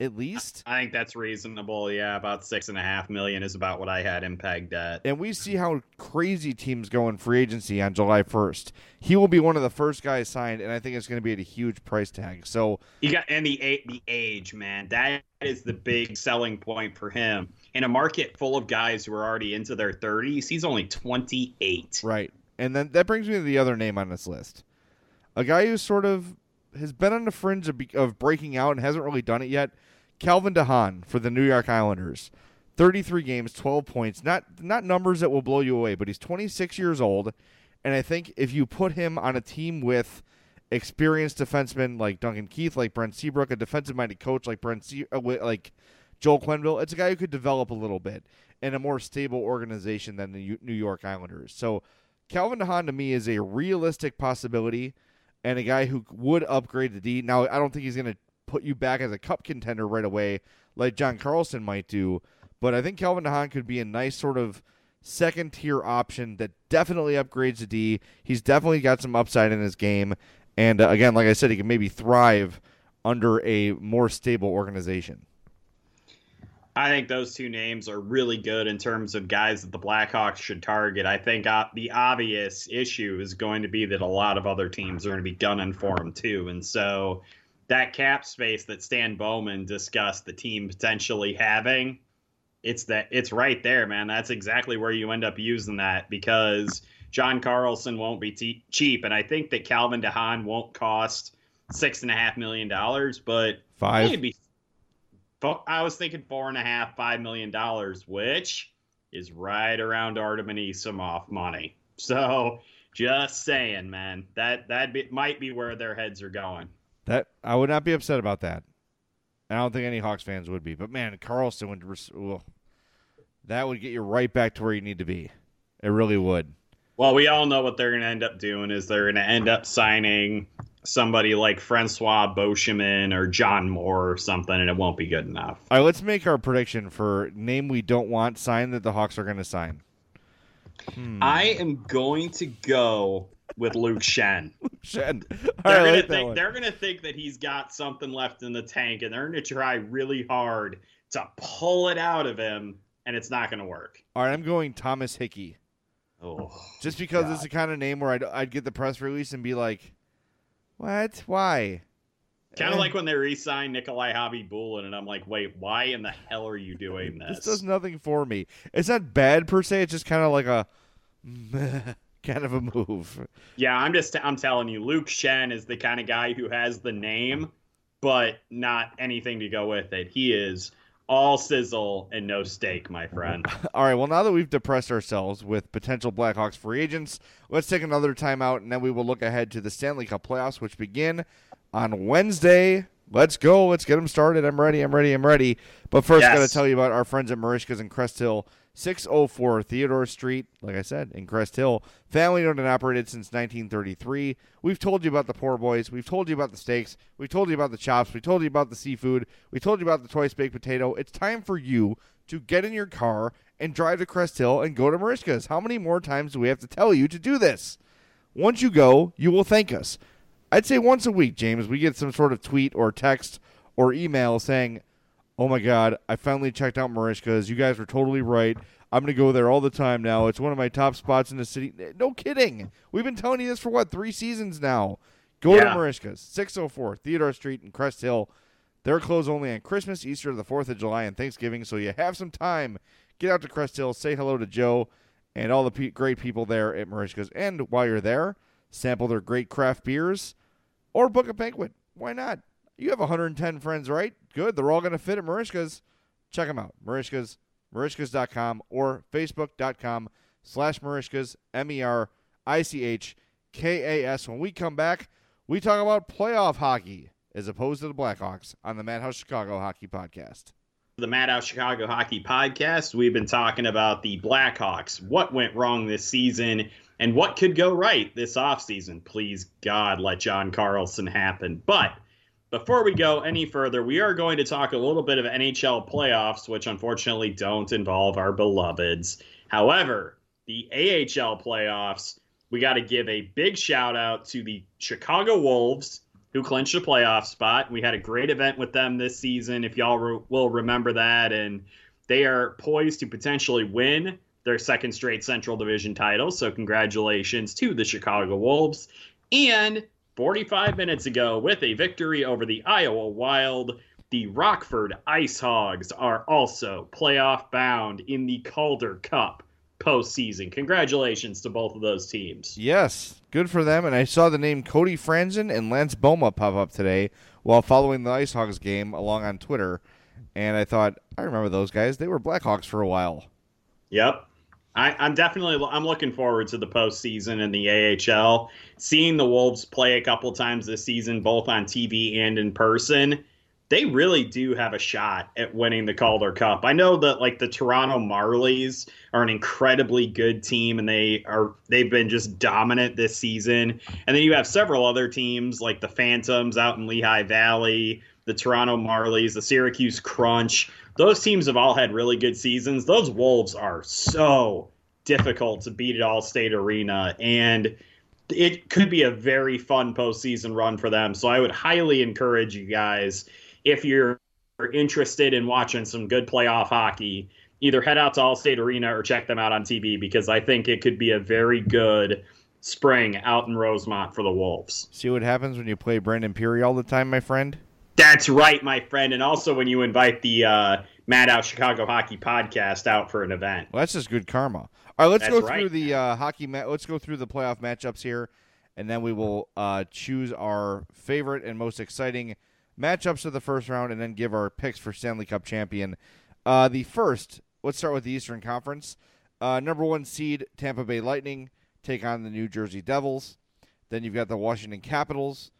at least. I think that's reasonable. Yeah, about six and a half million is about what I had him pegged at. And we see how crazy teams go in free agency on July 1st. He will be one of the first guys signed, and I think it's going to be at a huge price tag. So you got and the the age, man, that is the big selling point for him. In a market full of guys who are already into their 30s, he's only 28. Right. And then that brings me to the other name on this list. A guy who sort of has been on the fringe of, of breaking out and hasn't really done it yet. Calvin de Haan for the New York Islanders. 33 games, 12 points. Not not numbers that will blow you away, but he's 26 years old, and I think if you put him on a team with experienced defensemen like Duncan Keith, like Brent Seabrook, a defensive-minded coach like Brent Se- uh, like Joel Quenneville, it's a guy who could develop a little bit in a more stable organization than the New York Islanders. So Calvin de Haan to me is a realistic possibility and a guy who would upgrade the D. Now, I don't think he's going to put you back as a cup contender right away like John Carlson might do, but I think Calvin de Haan could be a nice sort of second tier option that definitely upgrades the D. He's definitely got some upside in his game. And uh, again, like I said, he can maybe thrive under a more stable organization. I think those two names are really good in terms of guys that the Blackhawks should target. I think uh, the obvious issue is going to be that a lot of other teams are going to be gunning for him too. And so that cap space that Stan Bowman discussed the team potentially having, it's that it's right there, man. That's exactly where you end up using that because John Carlson won't be t- cheap, and I think that Calvin de Haan won't cost six and a half million dollars, but five. It'd I was thinking four and a half, five million dollars, which is right around Artem Anisimov money. So just saying, man, that that be, might be where their heads are going. That I would not be upset about that. I don't think any Hawks fans would be, but man, Carlson would. Well, that would get you right back to where you need to be. It really would. Well, we all know what they're going to end up doing is they're going to end up signing somebody like Francois Beauchemin or John Moore or something, and it won't be good enough. All right, let's make our prediction for name we don't want sign that the Hawks are going to sign. Hmm. I am going to go with Luke Schenn. Luke Schenn. They're going like to they're to think that he's got something left in the tank, and they're going to try really hard to pull it out of him, and it's not going to work. All right, I'm going Thomas Hickey. Oh, just because God. it's the kind of name where I'd, I'd get the press release and be like, what? Why? Kind of like when they re-signed Nikolai Khabibulin, and I'm like, wait, why in the hell are you doing this? This does nothing for me. It's not bad per se. It's just kind of like a kind of a move. Yeah, I'm just I'm telling you, Luke Schenn is the kind of guy who has the name, but not anything to go with it. He is all sizzle and no steak, my friend. All right. Well, now that we've depressed ourselves with potential Blackhawks free agents, let's take another timeout, and then we will look ahead to the Stanley Cup playoffs, which begin on Wednesday. Let's go. Let's get them started. I'm ready. I'm ready. I'm ready. But first, yes. got to tell you about our friends at Merichka's in Crest Hill. 604 Theodore Street, like I said, in Crest Hill. Family owned and operated since 1933. We've told you about the poor boys. We've told you about the steaks. We've told you about the chops. We told you about the seafood. We told you about the twice baked potato. It's time for you to get in your car and drive to Crest Hill and go to Merichka's. How many more times do we have to tell you to do this? Once you go, you will thank us. I'd say once a week, James, we get some sort of tweet or text or email saying, oh my god, I finally checked out Merichka's. You guys were totally right. I'm going to go there all the time now. It's one of my top spots in the city. No kidding. We've been telling you this for what, three seasons now. Go yeah. to Merichka's, 604 Theodore Street in Crest Hill. They're closed only on Christmas, Easter, the 4th of July, and Thanksgiving, so you have some time. Get out to Crest Hill, say hello to Joe and all the pe- great people there at Merichka's. And while you're there, sample their great craft beers or book a banquet. Why not? You have 110 friends, right? Good. They're all going to fit at Merichka's. Check them out. Merichka's, Merichka's.com or Facebook.com slash Merichka's, M E R I C H K A S. When we come back, we talk about playoff hockey as opposed to the Blackhawks on the Madhouse Chicago Hockey Podcast. The Madhouse Chicago Hockey Podcast, we've been talking about the Blackhawks, what went wrong this season, and what could go right this offseason. Please, God, let John Carlson happen. But before we go any further, we are going to talk a little bit of NHL playoffs, which unfortunately don't involve our beloveds. However, the AHL playoffs, we got to give a big shout out to the Chicago Wolves who clinched a playoff spot. We had a great event with them this season, if y'all re- will remember that. And they are poised to potentially win their second straight Central Division title. So, congratulations to the Chicago Wolves. And 45 minutes ago, with a victory over the Iowa Wild, the Rockford Ice Hogs are also playoff bound in the Calder Cup postseason. Congratulations to both of those teams. Yes, good for them. And I saw the name Cody Franson and Lance Bouma pop up today while following the Ice Hogs game along on Twitter. And I thought, I remember those guys. They were Blackhawks for a while. Yep. I, am definitely I'm looking forward to the postseason in the AHL. Seeing the Wolves play a couple times this season, both on TV and in person, they really do have a shot at winning the Calder Cup. I know that like the Toronto Marlies are an incredibly good team and they are they've been just dominant this season. And then you have several other teams like the Phantoms out in Lehigh Valley, the Toronto Marlies, the Syracuse Crunch. Those teams have all had really good seasons. Those Wolves are so difficult to beat at Allstate Arena and it could be a very fun postseason run for them. So I would highly encourage you guys if you're interested in watching some good playoff hockey, either head out to Allstate Arena or check them out on TV because I think it could be a very good spring out in Rosemont for the Wolves. See what happens when you play Brandon Pirri all the time, my friend? That's right, my friend. And also when you invite the uh, Madhouse Chicago Hockey podcast out for an event. Well, that's just good karma. All right, let's That's go right. through the uh, hockey. Ma- let's go through the playoff matchups here, and then we will uh, choose our favorite and most exciting matchups of the first round, and then give our picks for Stanley Cup champion. Uh, the first, let's start with the Eastern Conference. Uh, number one seed Tampa Bay Lightning take on the New Jersey Devils. Then you've got the Washington Capitals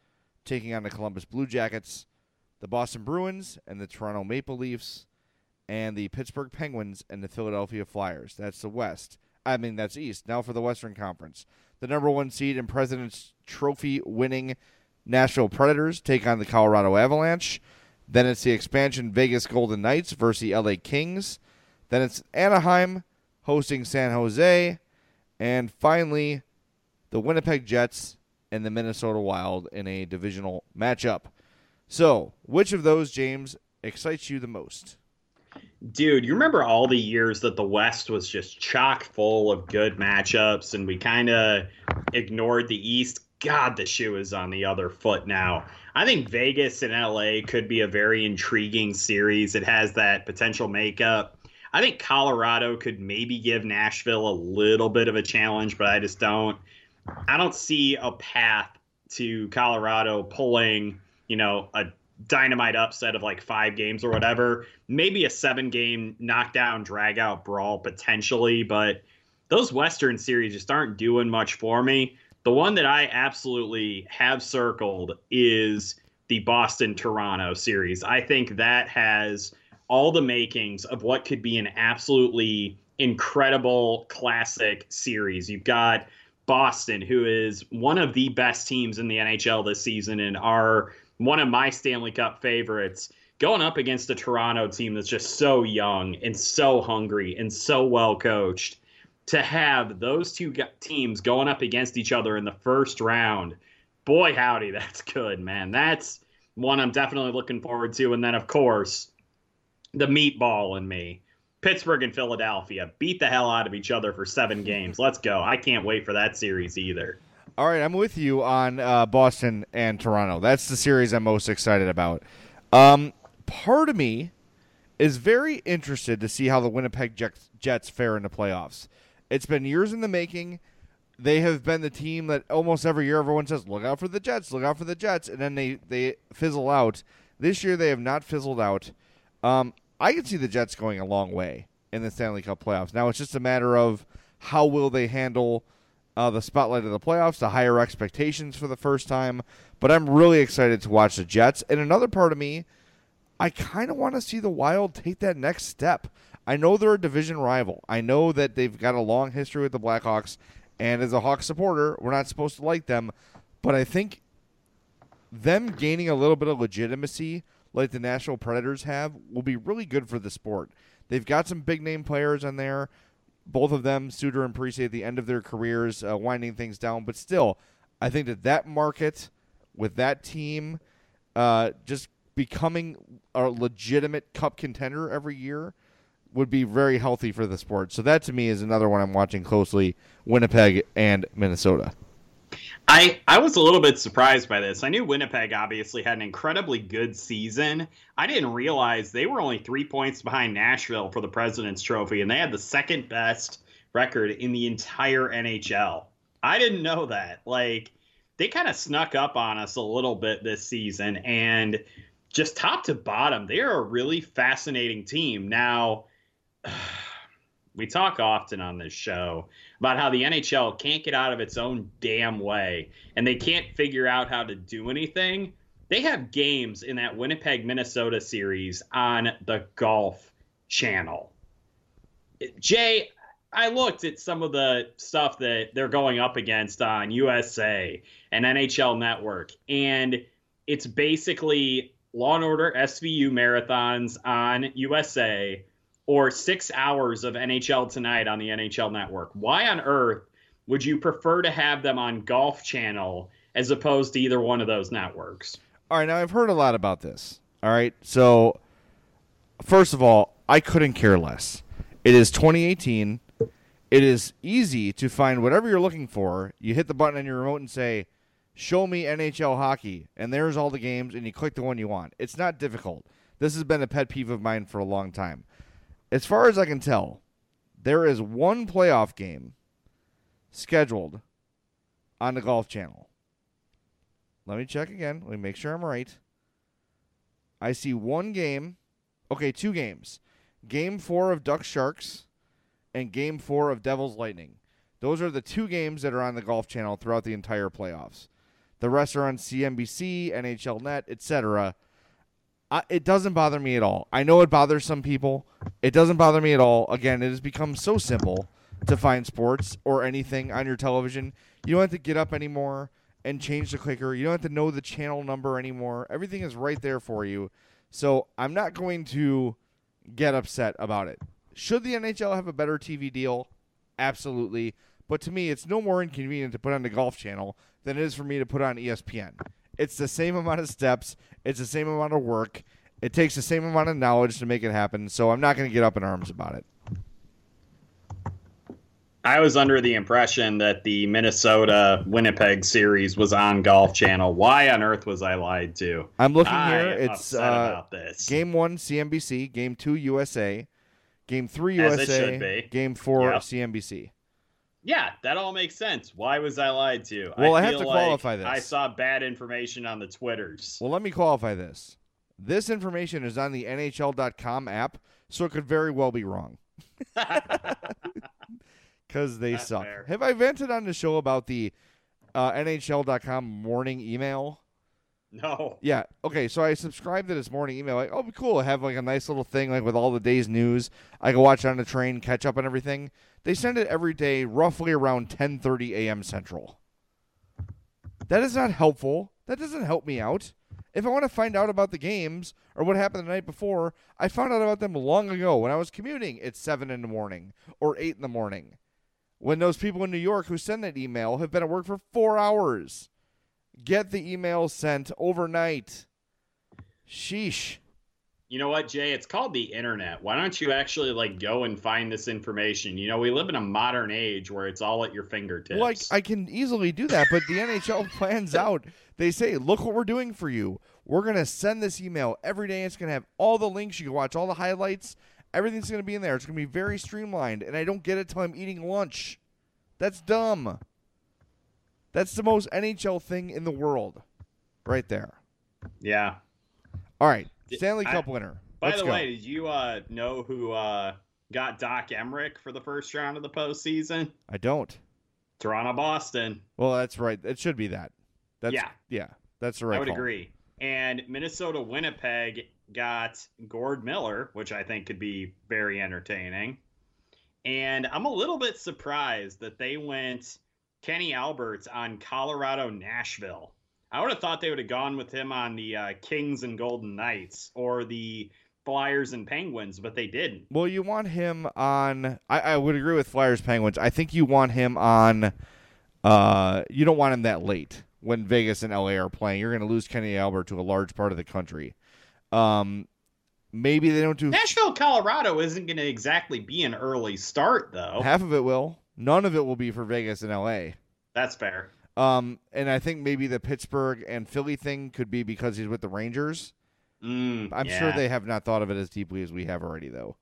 taking on the Columbus Blue Jackets, the Boston Bruins and the Toronto Maple Leafs, and the Pittsburgh Penguins and the Philadelphia Flyers. That's the West. I mean, that's East. Now for the Western Conference. The number one seed and President's Trophy winning Nashville Predators take on the Colorado Avalanche. Then it's the expansion Vegas Golden Knights versus the LA Kings. Then it's Anaheim hosting San Jose. And finally, the Winnipeg Jets and the Minnesota Wild in a divisional matchup. So, which of those, James, excites you the most? Dude, you remember all the years that the West was just chock full of good matchups and we kind of ignored the East? God, the shoe is on the other foot now. I think Vegas and LA could be a very intriguing series. It has that potential makeup. I think Colorado could maybe give Nashville a little bit of a challenge, but I just don't. I don't see a path to Colorado pulling, you know, a dynamite upset of like five games or whatever. Maybe a seven game knockdown, drag out brawl potentially, but those Western series just aren't doing much for me. The one that I absolutely have circled is the Boston Toronto series. I think that has all the makings of what could be an absolutely incredible classic series. You've got Boston, who is one of the best teams in the NHL this season and are one of my Stanley Cup favorites, going up against a Toronto team that's just so young and so hungry and so well coached to have those two teams going up against each other in the first round, boy, howdy, that's good, man. That's one I'm definitely looking forward to. And then, of course, the meatball in me. Pittsburgh and Philadelphia beat the hell out of each other for seven games. Let's go. I can't wait for that series either. All right, I'm with you on uh, Boston and Toronto. That's the series I'm most excited about. Um, part of me is very interested to see how the Winnipeg Jets, Jets fare in the playoffs. It's been years in the making. They have been the team that almost every year everyone says, "Look out for the Jets, look out for the Jets," and then they they fizzle out. This year they have not fizzled out. Um, I can see the Jets going a long way in the Stanley Cup playoffs. Now it's just a matter of how will they handle uh, the spotlight of the playoffs, the higher expectations for the first time. But I'm really excited to watch the Jets. And another part of me, I kind of want to see the Wild take that next step. I know they're a division rival. I know that they've got a long history with the Blackhawks, and as a Hawks supporter, we're not supposed to like them. But I think them gaining a little bit of legitimacy, like the Nashville Predators have, will be really good for the sport. They've got some big name players on there. Both of them, Suter and Parise, at the end of their careers, uh, winding things down. But still, I think that that market with that team uh, just becoming a legitimate cup contender every year would be very healthy for the sport. So that to me is another one I'm watching closely: Winnipeg and Minnesota. I, I was a little bit surprised by this. I knew Winnipeg obviously had an incredibly good season. I didn't realize they were only three points behind Nashville for the President's Trophy, and they had the second best record in the entire NHL. I didn't know that. Like, they kind of snuck up on us a little bit this season, and just top to bottom, they are a really fascinating team. Now, we talk often on this show about how the NHL can't get out of its own damn way and they can't figure out how to do anything. They have games in that Winnipeg, Minnesota series on the Golf Channel. Jay, I looked at some of the stuff that they're going up against on USA and NHL Network, and it's basically Law and Order SVU marathons on USA or six hours of NHL Tonight on the NHL Network. Why on earth would you prefer to have them on Golf Channel as opposed to either one of those networks? All right, now I've heard a lot about this. All right, so first of all, I couldn't care less. It is 2018. It is easy to find whatever you're looking for. You hit the button on your remote and say, Show me NHL hockey. And there's all the games, and you click the one you want. It's not difficult. This has been a pet peeve of mine for a long time as far as I can tell, there is one playoff game scheduled on the Golf Channel. Let me check again. Let me make sure I'm right. I see one game. Okay, two games. Game four of Ducks Sharks and game four of Devils Lightning. Those are the two games that are on the Golf Channel throughout the entire playoffs. The rest are on CNBC, NHL Net, etc. I, it doesn't bother me at all. I know it bothers some people. It doesn't bother me at all. Again, it has become so simple to find sports or anything on your television. You don't have to get up anymore and change the clicker. You don't have to know the channel number anymore. Everything is right there for you. So I'm not going to get upset about it. Should the NHL have a better TV deal? Absolutely. But to me, it's no more inconvenient to put on the Golf Channel than it is for me to put on ESPN. It's the same amount of steps. It's the same amount of work. It takes the same amount of knowledge to make it happen. So I'm not going to get up in arms about it. I was under the impression that the Minnesota Winnipeg series was on Golf Channel. Why on earth was I lied to? I'm looking I here. It's upset uh, about this. game one CNBC, game two USA, game three USA, game four Yep. CNBC. Yeah, that all makes sense. Why was I lied to? Well, I have to like qualify this. I saw bad information on the Twitters. Well, let me qualify this. This information is on the NHL.com app, so it could very well be wrong. Because they suck. fair. Have I vented on the show about the uh, NHL.com morning email? No. Yeah. Okay. So I subscribed to this morning email. Like, oh, cool. I have like a nice little thing like with all the day's news. I can watch it on the train, catch up on everything. They send it every day, roughly around 10:30 a.m. Central. That is not helpful. That doesn't help me out. If I want to find out about the games or what happened the night before, I found out about them long ago when I was commuting at seven in the morning or eight in the morning. When those people in New York who send that email have been at work for four hours. Get the email sent overnight. Sheesh. You know what, Jay? It's called the internet. Why don't you actually like go and find this information? You know, we live in a modern age where it's all at your fingertips. Well, I, I can easily do that, but the NHL plans out. They say, look what we're doing for you. We're going to send this email every day. It's going to have all the links. You can watch all the highlights. Everything's going to be in there. It's going to be very streamlined, and I don't get it till I'm eating lunch. That's dumb. That's the most NHL thing in the world, right there. yeah. All right, Stanley I- Cup winner. By Let's the go. way, did you uh, know who uh, got Doc Emrick for the first round of the postseason? I don't. Toronto, Boston. Well, that's right. It should be that. That's, Yeah. yeah, that's the right. I would call. agree. And Minnesota Winnipeg got Gord Miller, which I think could be very entertaining. And I'm a little bit surprised that they went Kenny Alberts on Colorado Nashville. I would have thought they would have gone with him on the uh, Kings and Golden Knights or the Flyers and Penguins, but they didn't. Well, you want him on. I, I would agree with Flyers Penguins. I think you want him on. Uh, you don't want him that late. when Vegas and LA are playing. You're going to lose Kenny Albert to a large part of the country. Um, maybe they don't do Nashville, Colorado isn't going to exactly be an early start, though. half of it. Will none of it will be for Vegas and LA. That's fair. Um, and I think maybe the Pittsburgh and Philly thing could be because he's with the Rangers. Mm, I'm yeah. sure they have not thought of it as deeply as we have already, though.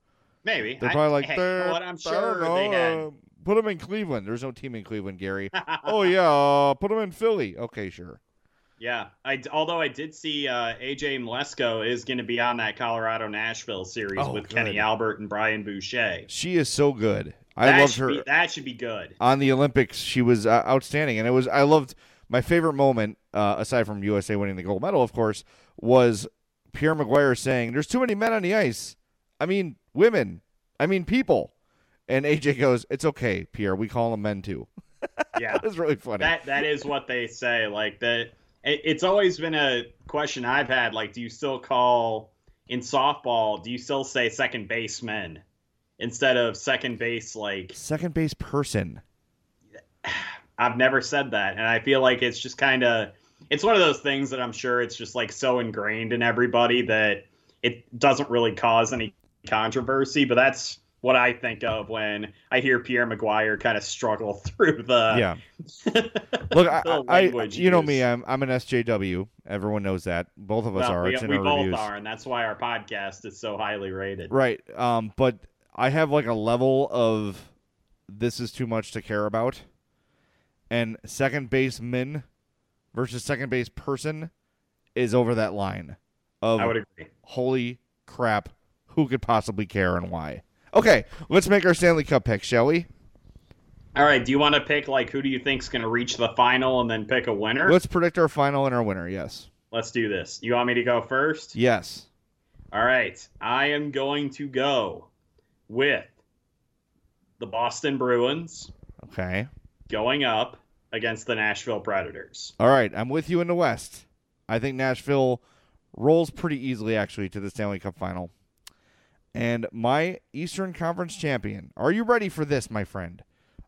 maybe They're I- probably like, hey, "They're- what? I'm sure know, they had. uh, put him in Cleveland. There's no team in Cleveland, Gary. oh yeah, uh, put him in Philly. Okay, sure. Yeah, I although I did see uh, AJ Mleczko is going to be on that Colorado Nashville series Oh, with good. Kenny Albert and Brian Boucher. She is so good. I that loved her Be, that should be good. on the Olympics. She was uh, outstanding, and it was. I loved my favorite moment, uh, aside from USA winning the gold medal, of course, was Pierre McGuire saying, "There's too many men on the ice. I mean, women. I mean, people." And AJ goes, "It's okay, Pierre. We call them men too." Yeah, That was really funny. that that is what they say. Like that, it's always been a question I've had. Like, do you still call in softball? Do you still say second baseman instead of second base? Like, Second base person. I've never said that, and I feel like it's just kind of it's one of those things that I'm sure it's just like so ingrained in everybody that it doesn't really cause any controversy. But that's what I think of when I hear Pierre McGuire kind of struggle through the yeah. Look, I, the I, language you know me. I'm I'm an SJW. Everyone knows that. Both of us Well, are. we, it's we both reviews. are, and that's why our podcast is so highly rated. Right. Um, but I have like a level of this is too much to care about. And second baseman versus second base person is over that line of I would agree. holy crap, who could possibly care and why? Okay, let's make our Stanley Cup pick, shall we? All right, do you want to pick like who do you think's going to reach the final and then pick a winner? Let's predict our final and our winner. Yes. Let's do this. You want me to go first? Yes. All right, I am going to go with the Boston Bruins Okay. going up against the Nashville Predators. All right, I'm with you in the West. I think Nashville rolls pretty easily, actually, to the Stanley Cup final. And my Eastern Conference champion. Are you ready for this, my friend?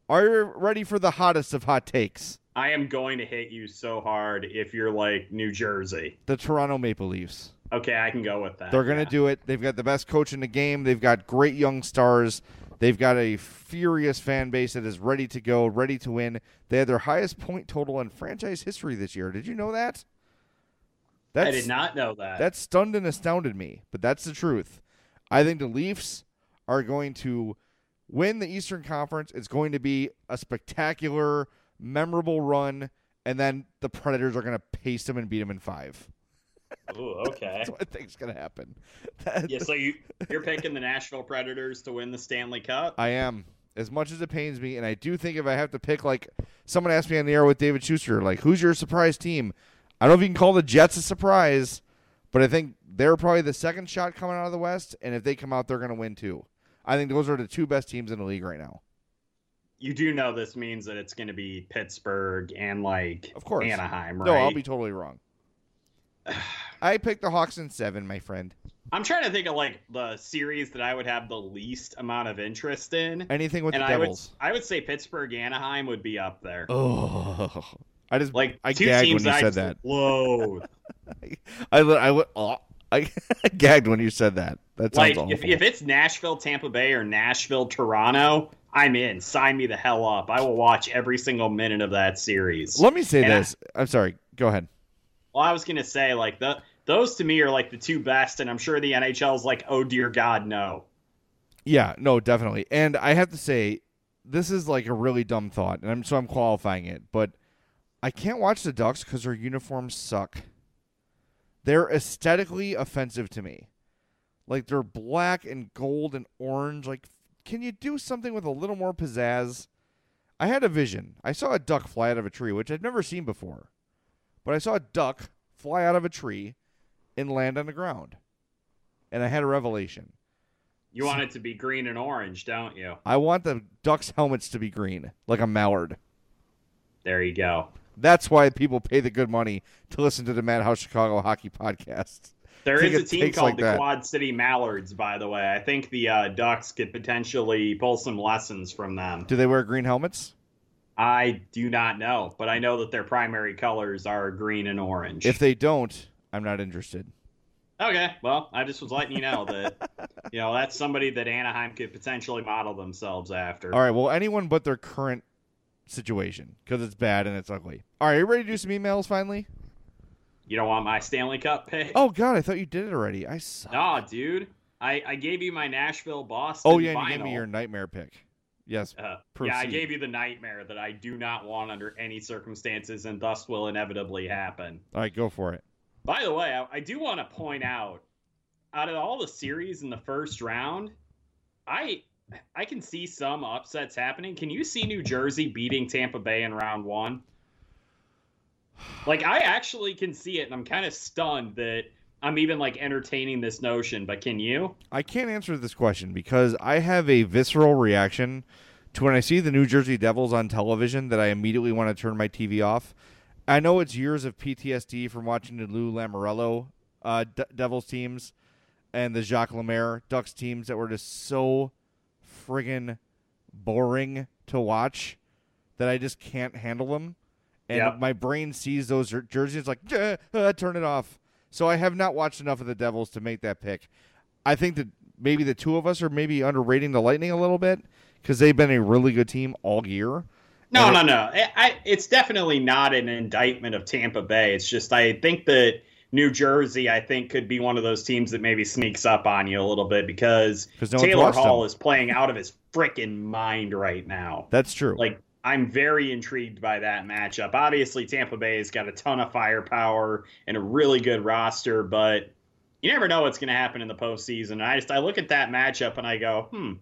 Are you ready for the hottest of hot takes? I am going to hit you so hard if you're like New Jersey. The Toronto Maple Leafs. Okay, I can go with that. They're going to yeah. do it. They've got the best coach in the game. They've got great young stars. They've got a furious fan base that is ready to go, ready to win. They had their highest point total in franchise history this year. Did you know that? I did not know that. That stunned and astounded me, but that's the truth. I think the Leafs are going to win the Eastern Conference. It's going to be a spectacular, memorable run, and then the Predators are going to pace them and beat them in five. Ooh, okay. That's what I think is going to happen. yeah, so you you're picking the Nashville Predators to win the Stanley Cup? I am. As much as it pains me, and I do think if I have to pick, like someone asked me on the air with David Schuster, like who's your surprise team? I don't know if you can call the Jets a surprise, but I think they're probably the second shot coming out of the West, and if they come out, they're going to win too. I think those are the two best teams in the league right now. You do know this means that it's going to be Pittsburgh and like Of course. Anaheim, right? No, I'll be totally wrong. I picked the Hawks in seven, my friend. I'm trying to think of like the series that I would have the least amount of interest in. Anything with and the I would Devils. I would say Pittsburgh Anaheim would be up there. Oh, I just Like I gagged when you I said that. Whoa! I I, li- oh, I gagged when you said that. That sounds like awful. if, if it's Nashville, Tampa Bay, or Nashville, Toronto, I'm in. Sign me the hell up. I will watch every single minute of that series. Let me say And this. I, am sorry. Go ahead. Well, I was gonna say like the those to me are like the two best, and I'm sure the NHL is like, oh dear God, no. Yeah, no, definitely. And I have to say, this is like a really dumb thought, and I'm so I'm qualifying it, but I can't watch the Ducks because their uniforms suck. They're aesthetically offensive to me. Like they're black and gold and orange. Like, can you do something with a little more pizzazz? I had a vision. I saw a duck fly out of a tree, which I'd never seen before. But I saw a duck fly out of a tree and land on the ground. And I had a revelation. You want it to be green and orange, don't you? I want the Ducks helmets to be green, like a mallard. There you go. That's why people pay the good money to listen to the Madhouse Chicago Hockey Podcast. There is a team called like the that. Quad City Mallards, by the way. I think the uh, Ducks could potentially pull some lessons from them. Do they wear green helmets? I do not know, but I know that their primary colors are green and orange. If they don't, I'm not interested. Okay, well, I just was letting you know that you know that's somebody that Anaheim could potentially model themselves after. All right, well, anyone but their current situation because it's bad and it's ugly. All right, are you ready to do some emails finally? You don't want my Stanley Cup pick? Oh God, I thought you did it already. I suck. Nah, dude. I, I gave you my Nashville Boston. Oh yeah, and you gave me your nightmare pick. Yes. Uh, yeah, I gave you the nightmare that I do not want under any circumstances, and thus will inevitably happen. All right, go for it. By the way, I, I do want to point out, out of all the series in the first round, I I can see some upsets happening. Can you see New Jersey beating Tampa Bay in round one? Like I actually can see it, and I'm kind of stunned that I'm even like entertaining this notion. But can you? I can't answer this question because I have a visceral reaction to when I see the New Jersey Devils on television that I immediately want to turn my TV off. I know it's years of PTSD from watching the Lou Lamoriello uh, D- Devils teams and the Jacques Lemaire Ducks teams that were just so friggin' boring to watch that I just can't handle them. And Yep. my brain sees those jerseys like, "Yeah, uh, turn it off. So I have not watched enough of the Devils to make that pick. I think that maybe the two of us are maybe underrating the Lightning a little bit because they've been a really good team all year. No, And no, it- no. I, I, it's definitely not an indictment of Tampa Bay. It's just I think that New Jersey, I think, could be one of those teams that maybe sneaks up on you a little bit because no Taylor Hall them. is playing out of his freaking mind right now. That's true. Like I'm very intrigued by that matchup. Obviously, Tampa Bay's got a ton of firepower and a really good roster, but you never know what's going to happen in the postseason. And I just I look at that matchup and I go, hmm,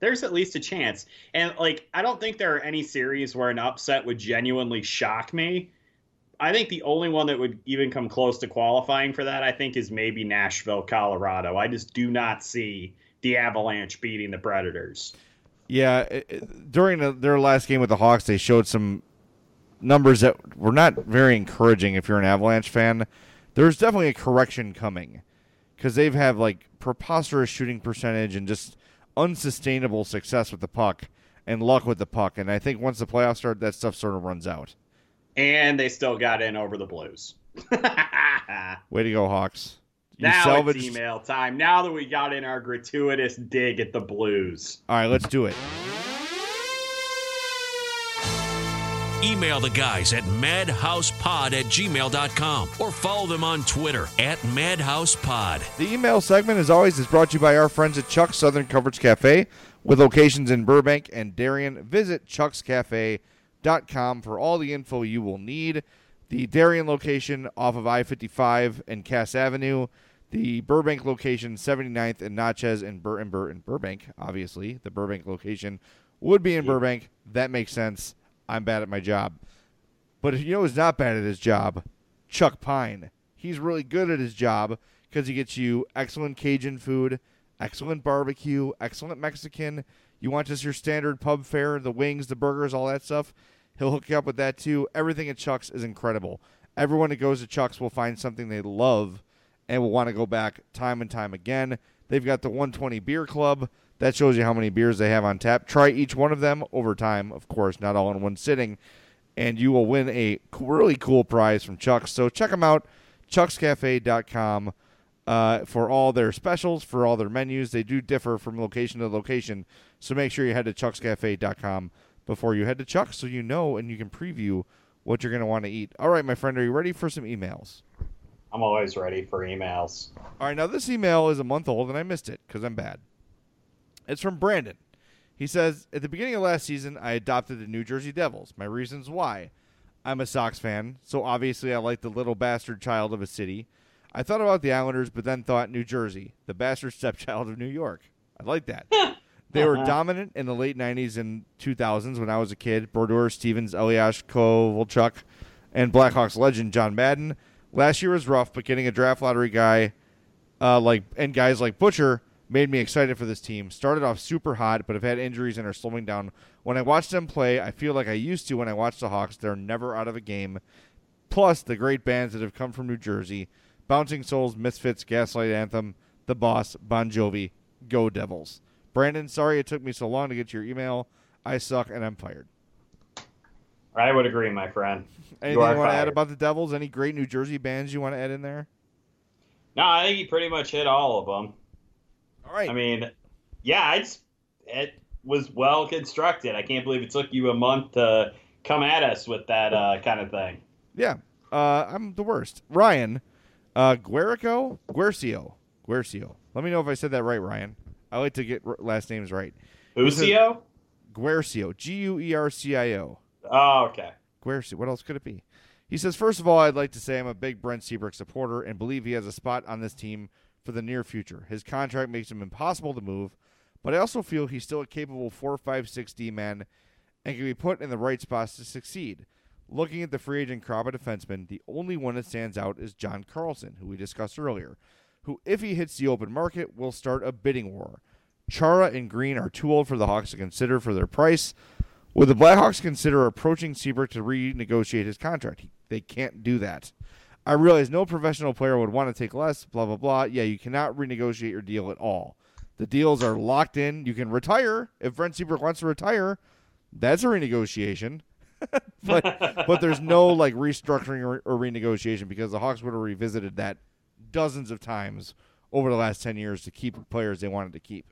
there's at least a chance. And like I don't think there are any series where an upset would genuinely shock me. I think the only one that would even come close to qualifying for that, I think, is maybe Nashville, Colorado. I just do not see the Avalanche beating the Predators. Yeah, it, during the, their last game with the Hawks, they showed some numbers that were not very encouraging. If you're an Avalanche fan, there's definitely a correction coming because they've had like preposterous shooting percentage and just unsustainable success with the puck and luck with the puck. And I think once the playoffs start, that stuff sort of runs out. And they still got in over the Blues. Way to go, Hawks! You now salvaged. it's email time. Now that we got in our gratuitous dig at the Blues. All right, let's do it. Email the guys at madhousepod at gmail.com or follow them on Twitter at madhousepod. The email segment, as always, is brought to you by our friends at Chuck's Southern Coverage Cafe with locations in Burbank and Darien. Visit chuckscafe.com for all the info you will need. The Darien location off of I 55 and Cass Avenue. The Burbank location, 79th and Natchez and, Bur- and, Bur- and Burbank, obviously. The Burbank location would be in Burbank. That makes sense. I'm bad at my job. But if you know who's not bad at his job, Chuck Pine. He's really good at his job because he gets you excellent Cajun food, excellent barbecue, excellent Mexican. You want just your standard pub fare, the wings, the burgers, all that stuff. He'll hook you up with that too. Everything at Chuck's is incredible. Everyone that goes to Chuck's will find something they love and will want to go back time and time again. They've got the 120 Beer Club. That shows you how many beers they have on tap. Try each one of them over time, of course, not all in one sitting, and you will win a really cool prize from Chuck's. So check them out, chuckscafe.com, uh, for all their specials, for all their menus. They do differ from location to location, so make sure you head to chuckscafe.com before you head to Chuck's so you know and you can preview what you're going to want to eat. All right, my friend, are you ready for some emails? I'm always ready for emails. All right, now this email is a month old and I missed it because I'm bad. It's from Brandon. He says, At the beginning of last season, I adopted the New Jersey Devils. My reasons why. I'm a Sox fan, so obviously I like the little bastard child of a city. I thought about the Islanders, but then thought New Jersey, the bastard stepchild of New York. I like that. They were dominant in the late 90s and 2000s when I was a kid. Brodeur, Stevens, Elias, Kovalchuk, and Blackhawks legend John Madden. Last year was rough, but getting a draft lottery guy uh, like and guys like Butcher made me excited for this team. Started off super hot, but have had injuries and are slowing down. When I watch them play, I feel like I used to when I watched the Hawks. They're never out of a game. Plus the great bands that have come from New Jersey: Bouncing Souls, Misfits, Gaslight Anthem, The Boss, Bon Jovi. Go Devils! Brandon, sorry it took me so long to get your email. I suck and I'm fired. I would agree, my friend. Anything you, you want to add about the Devils? Any great New Jersey bands you want to add in there? No, I think he pretty much hit all of them. All right. I mean, yeah, it's it was well constructed. I can't believe it took you a month to come at us with that uh, kind of thing. Yeah, uh, I'm the worst. Ryan, uh, Guerico, Guercio, Guercio. Let me know if I said that right, Ryan. I like to get last names right. Ucio? Guercio, G U E R C I O. Oh, okay. Guercio. What else could it be? He says, first of all, I'd like to say I'm a big Brent Seabrook supporter and believe he has a spot on this team for the near future. His contract makes him impossible to move, but I also feel he's still a capable 4 5 6 D man and can be put in the right spots to succeed. Looking at the free agent crop of defensemen, the only one that stands out is John Carlson, who we discussed earlier, who, if he hits the open market, will start a bidding war. Chara and Green are too old for the Hawks to consider for their price. Would the Blackhawks consider approaching Seabrook to renegotiate his contract? They can't do that. I realize no professional player would want to take less, blah, blah, blah. Yeah, you cannot renegotiate your deal at all. The deals are locked in. You can retire. If Brent Seabrook wants to retire, that's a renegotiation. but but there's no like restructuring or, or, renegotiation because the Hawks would have revisited that dozens of times over the last 10 years to keep players they wanted to keep.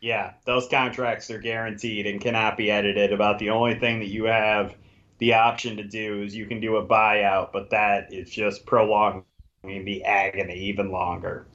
Yeah, those contracts are guaranteed and cannot be edited. About the only thing that you have the option to do is you can do a buyout, but that is just prolonging the agony even longer.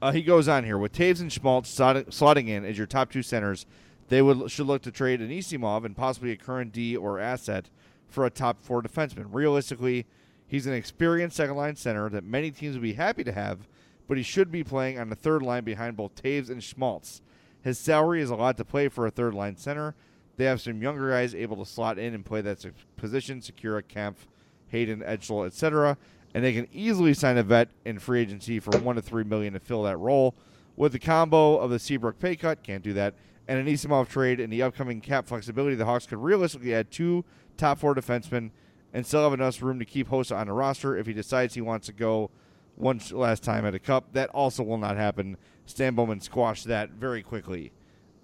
Uh, he goes on here with Toews and Schmaltz slotting in as your top two centers. They would should look to trade an Anisimov and possibly a current D or asset for a top four defenseman. Realistically, he's an experienced second line center that many teams would be happy to have, but he should be playing on the third line behind both Toews and Schmaltz. His salary is a lot to play for a third line center, they have some younger guys able to slot in and play that position, Sikura, Kampf, Hayden, Edgel, etc. And they can easily sign a vet in free agency for one to three million to fill that role. With the combo of the Seabrook pay cut, can't do that, and an Anisimov trade and the upcoming cap flexibility, the Hawks could realistically add two top four defensemen and still have enough room to keep Hossa on the roster if he decides he wants to go one last time at a cup. That also will not happen. Stan Bowman squashed that very quickly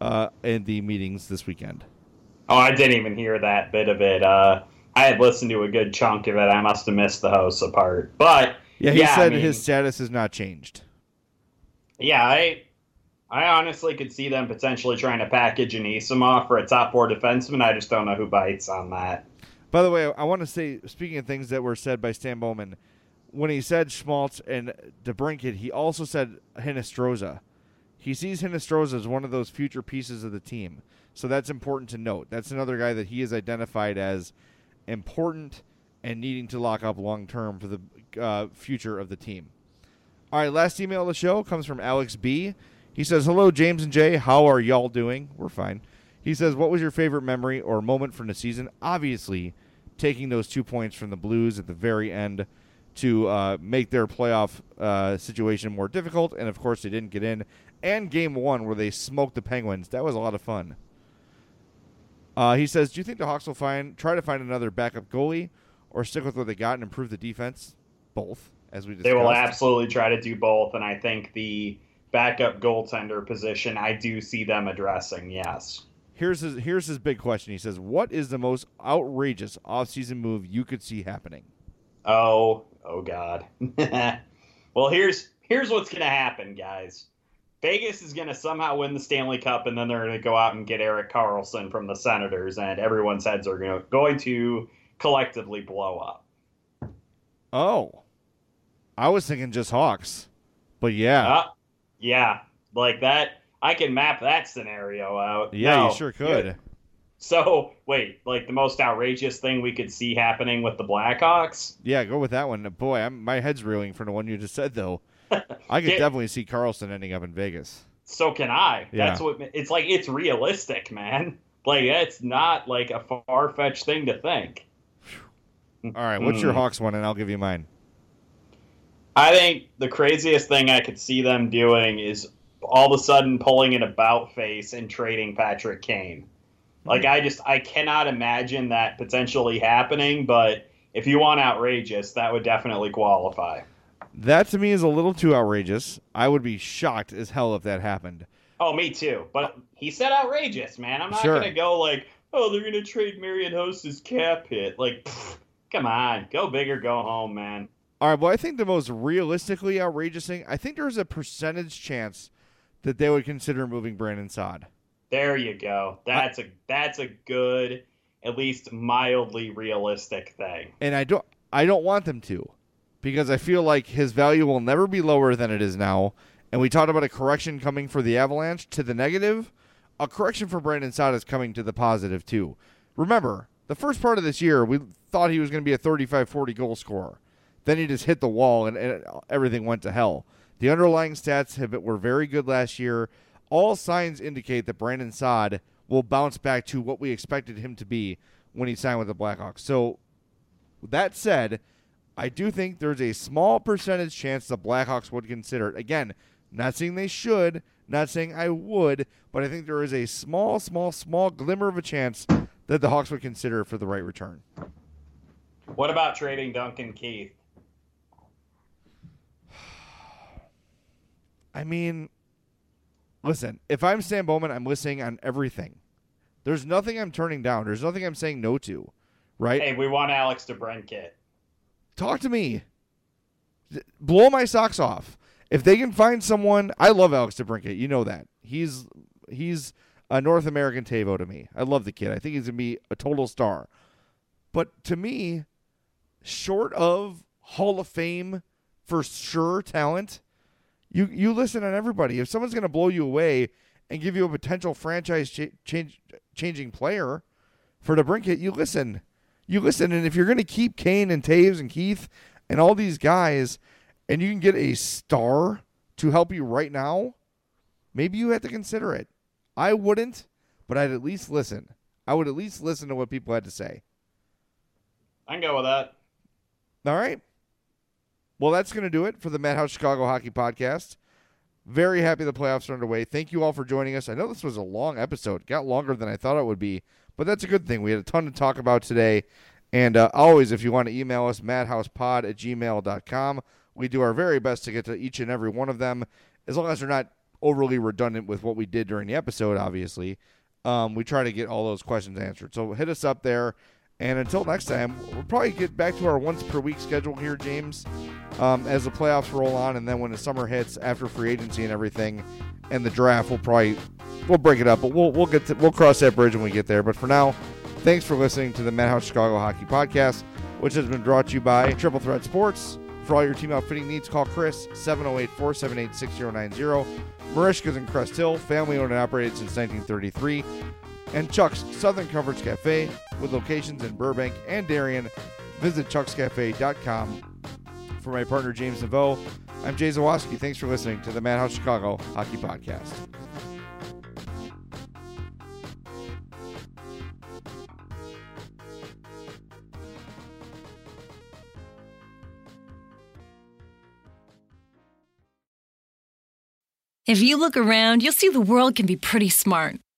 uh, in the meetings this weekend. Oh, I didn't even hear that bit of it. Uh, I had listened to a good chunk of it. I must have missed the host part. But yeah, he yeah, said I mean, his status has not changed. Yeah, I I honestly could see them potentially trying to package an Anisimov for a top four defenseman. I just don't know who bites on that. By the way, I want to say, speaking of things that were said by Stan Bowman, when he said Schmaltz and DeBrincat, he also said Hinostroza. He sees Hinostroza as one of those future pieces of the team. So that's important to note. That's another guy that he has identified as important and needing to lock up long term for the uh, future of the team. All right, last email of the show comes from Alex B. He says, Hello, James and Jay. How are y'all doing? We're fine. He says, What was your favorite memory or moment from the season? Obviously, taking those two points from the Blues at the very end to uh, make their playoff uh, situation more difficult. And of course, they didn't get in. And game one, where they smoked the Penguins. That was a lot of fun. Uh, he says, "Do you think the Hawks will find try to find another backup goalie, or stick with what they got and improve the defense? Both, as we discussed. They will absolutely try to do both, and I think the backup goaltender position, I do see them addressing. Yes. Here's his here's his big question. He says, "What is the most outrageous offseason move you could see happening?" Oh, oh God. well, here's here's what's gonna happen, guys. Vegas is going to somehow win the Stanley Cup, and then they're going to go out and get Erik Karlsson from the Senators, and everyone's heads are going to, going to collectively blow up. Oh, I was thinking just Hawks, but yeah, uh, yeah, like that. I can map that scenario out. Yeah, no, you sure could. Yeah. So wait, like the most outrageous thing we could see happening with the Blackhawks? Yeah, go with that one. Boy, I'm, my head's reeling from the one you just said, though. I could definitely see Karlsson ending up in Vegas. So can I. Yeah. That's what it's like. It's realistic, man. Like it's not like a far fetched thing to think. All right, what's mm. your Hawks one, and I'll give you mine. I think the craziest thing I could see them doing is all of a sudden pulling an about face and trading Patrick Kane. Like I just I cannot imagine that potentially happening, but if you want outrageous, that would definitely qualify. That to me is a little too outrageous. I would be shocked as hell if that happened. Oh, me too. But he said outrageous, man. I'm not sure. gonna go like oh, they're gonna trade Marian Hossa's cap hit. Like, pfft, come on, go big or go home, man. All right, well, I think the most realistically outrageous thing, I think there's a percentage chance that they would consider moving Brandon Saad. There you go. That's a that's a good, at least mildly realistic thing. And I don't I don't want them to because I feel like his value will never be lower than it is now. And we talked about a correction coming for the Avalanche to the negative. A correction for Brandon Saad is coming to the positive too. Remember, the first part of this year, we thought he was going to be a 35 40 goal scorer. Then he just hit the wall and, and everything went to hell. The underlying stats have, were very good last year. All signs indicate that Brandon Saad will bounce back to what we expected him to be when he signed with the Blackhawks. So, that said, I do think there's a small percentage chance the Blackhawks would consider it. Again, not saying they should, not saying I would, but I think there is a small, small, small glimmer of a chance that the Hawks would consider it for the right return. What about trading Duncan Keith? I mean, listen, if I'm Stan Bowman, I'm listening on everything. There's nothing I'm turning down. There's nothing I'm saying no to, right? Hey, we want Alex DeBrincat. Talk to me. Blow my socks off. If they can find someone, I love Alex DeBrincat. You know that. He's he's a North American Tavo to me. I love the kid. I think he's gonna be a total star. But to me, short of Hall of Fame for sure talent, you you listen on everybody. If someone's going to blow you away and give you a potential franchise cha- change, changing player for DeBrincat, you listen. You listen, and if you're going to keep Kane and Toews and Keith and all these guys, and you can get a star to help you right now, maybe you have to consider it. I wouldn't, but I'd at least listen. I would at least listen to what people had to say. I can go with that. All right. Well, that's going to do it for the Madhouse Chicago Hockey Podcast. Very happy the playoffs are underway. Thank you all for joining us. I know this was a long episode, got longer than I thought it would be, but that's a good thing. We had a ton to talk about today. And uh, always, if you want to email us, madhousepod at gmail.com, we do our very best to get to each and every one of them, as long as they're not overly redundant with what we did during the episode, obviously. Um, we try to get all those questions answered. So hit us up there. And until next time, we'll probably get back to our once per week schedule here, James, um, as the playoffs roll on, and then when the summer hits, after free agency and everything, and the draft, we'll probably we'll break it up, but we'll we'll get to, we'll cross that bridge when we get there. But for now, thanks for listening to the Madhouse Chicago Hockey Podcast, which has been brought to you by Triple Threat Sports. For all your team outfitting needs, call Chris 708 478 6090. Merichka's in Crest Hill, family owned and operated since 1933 and Chuck's Southern Comforts Cafe with locations in Burbank and Darien. Visit chuckscafe.com. For my partner James Neveau, I'm Jay Zawaski. Thanks for listening to the Madhouse Chicago Hockey Podcast. If you look around, you'll see the world can be pretty smart.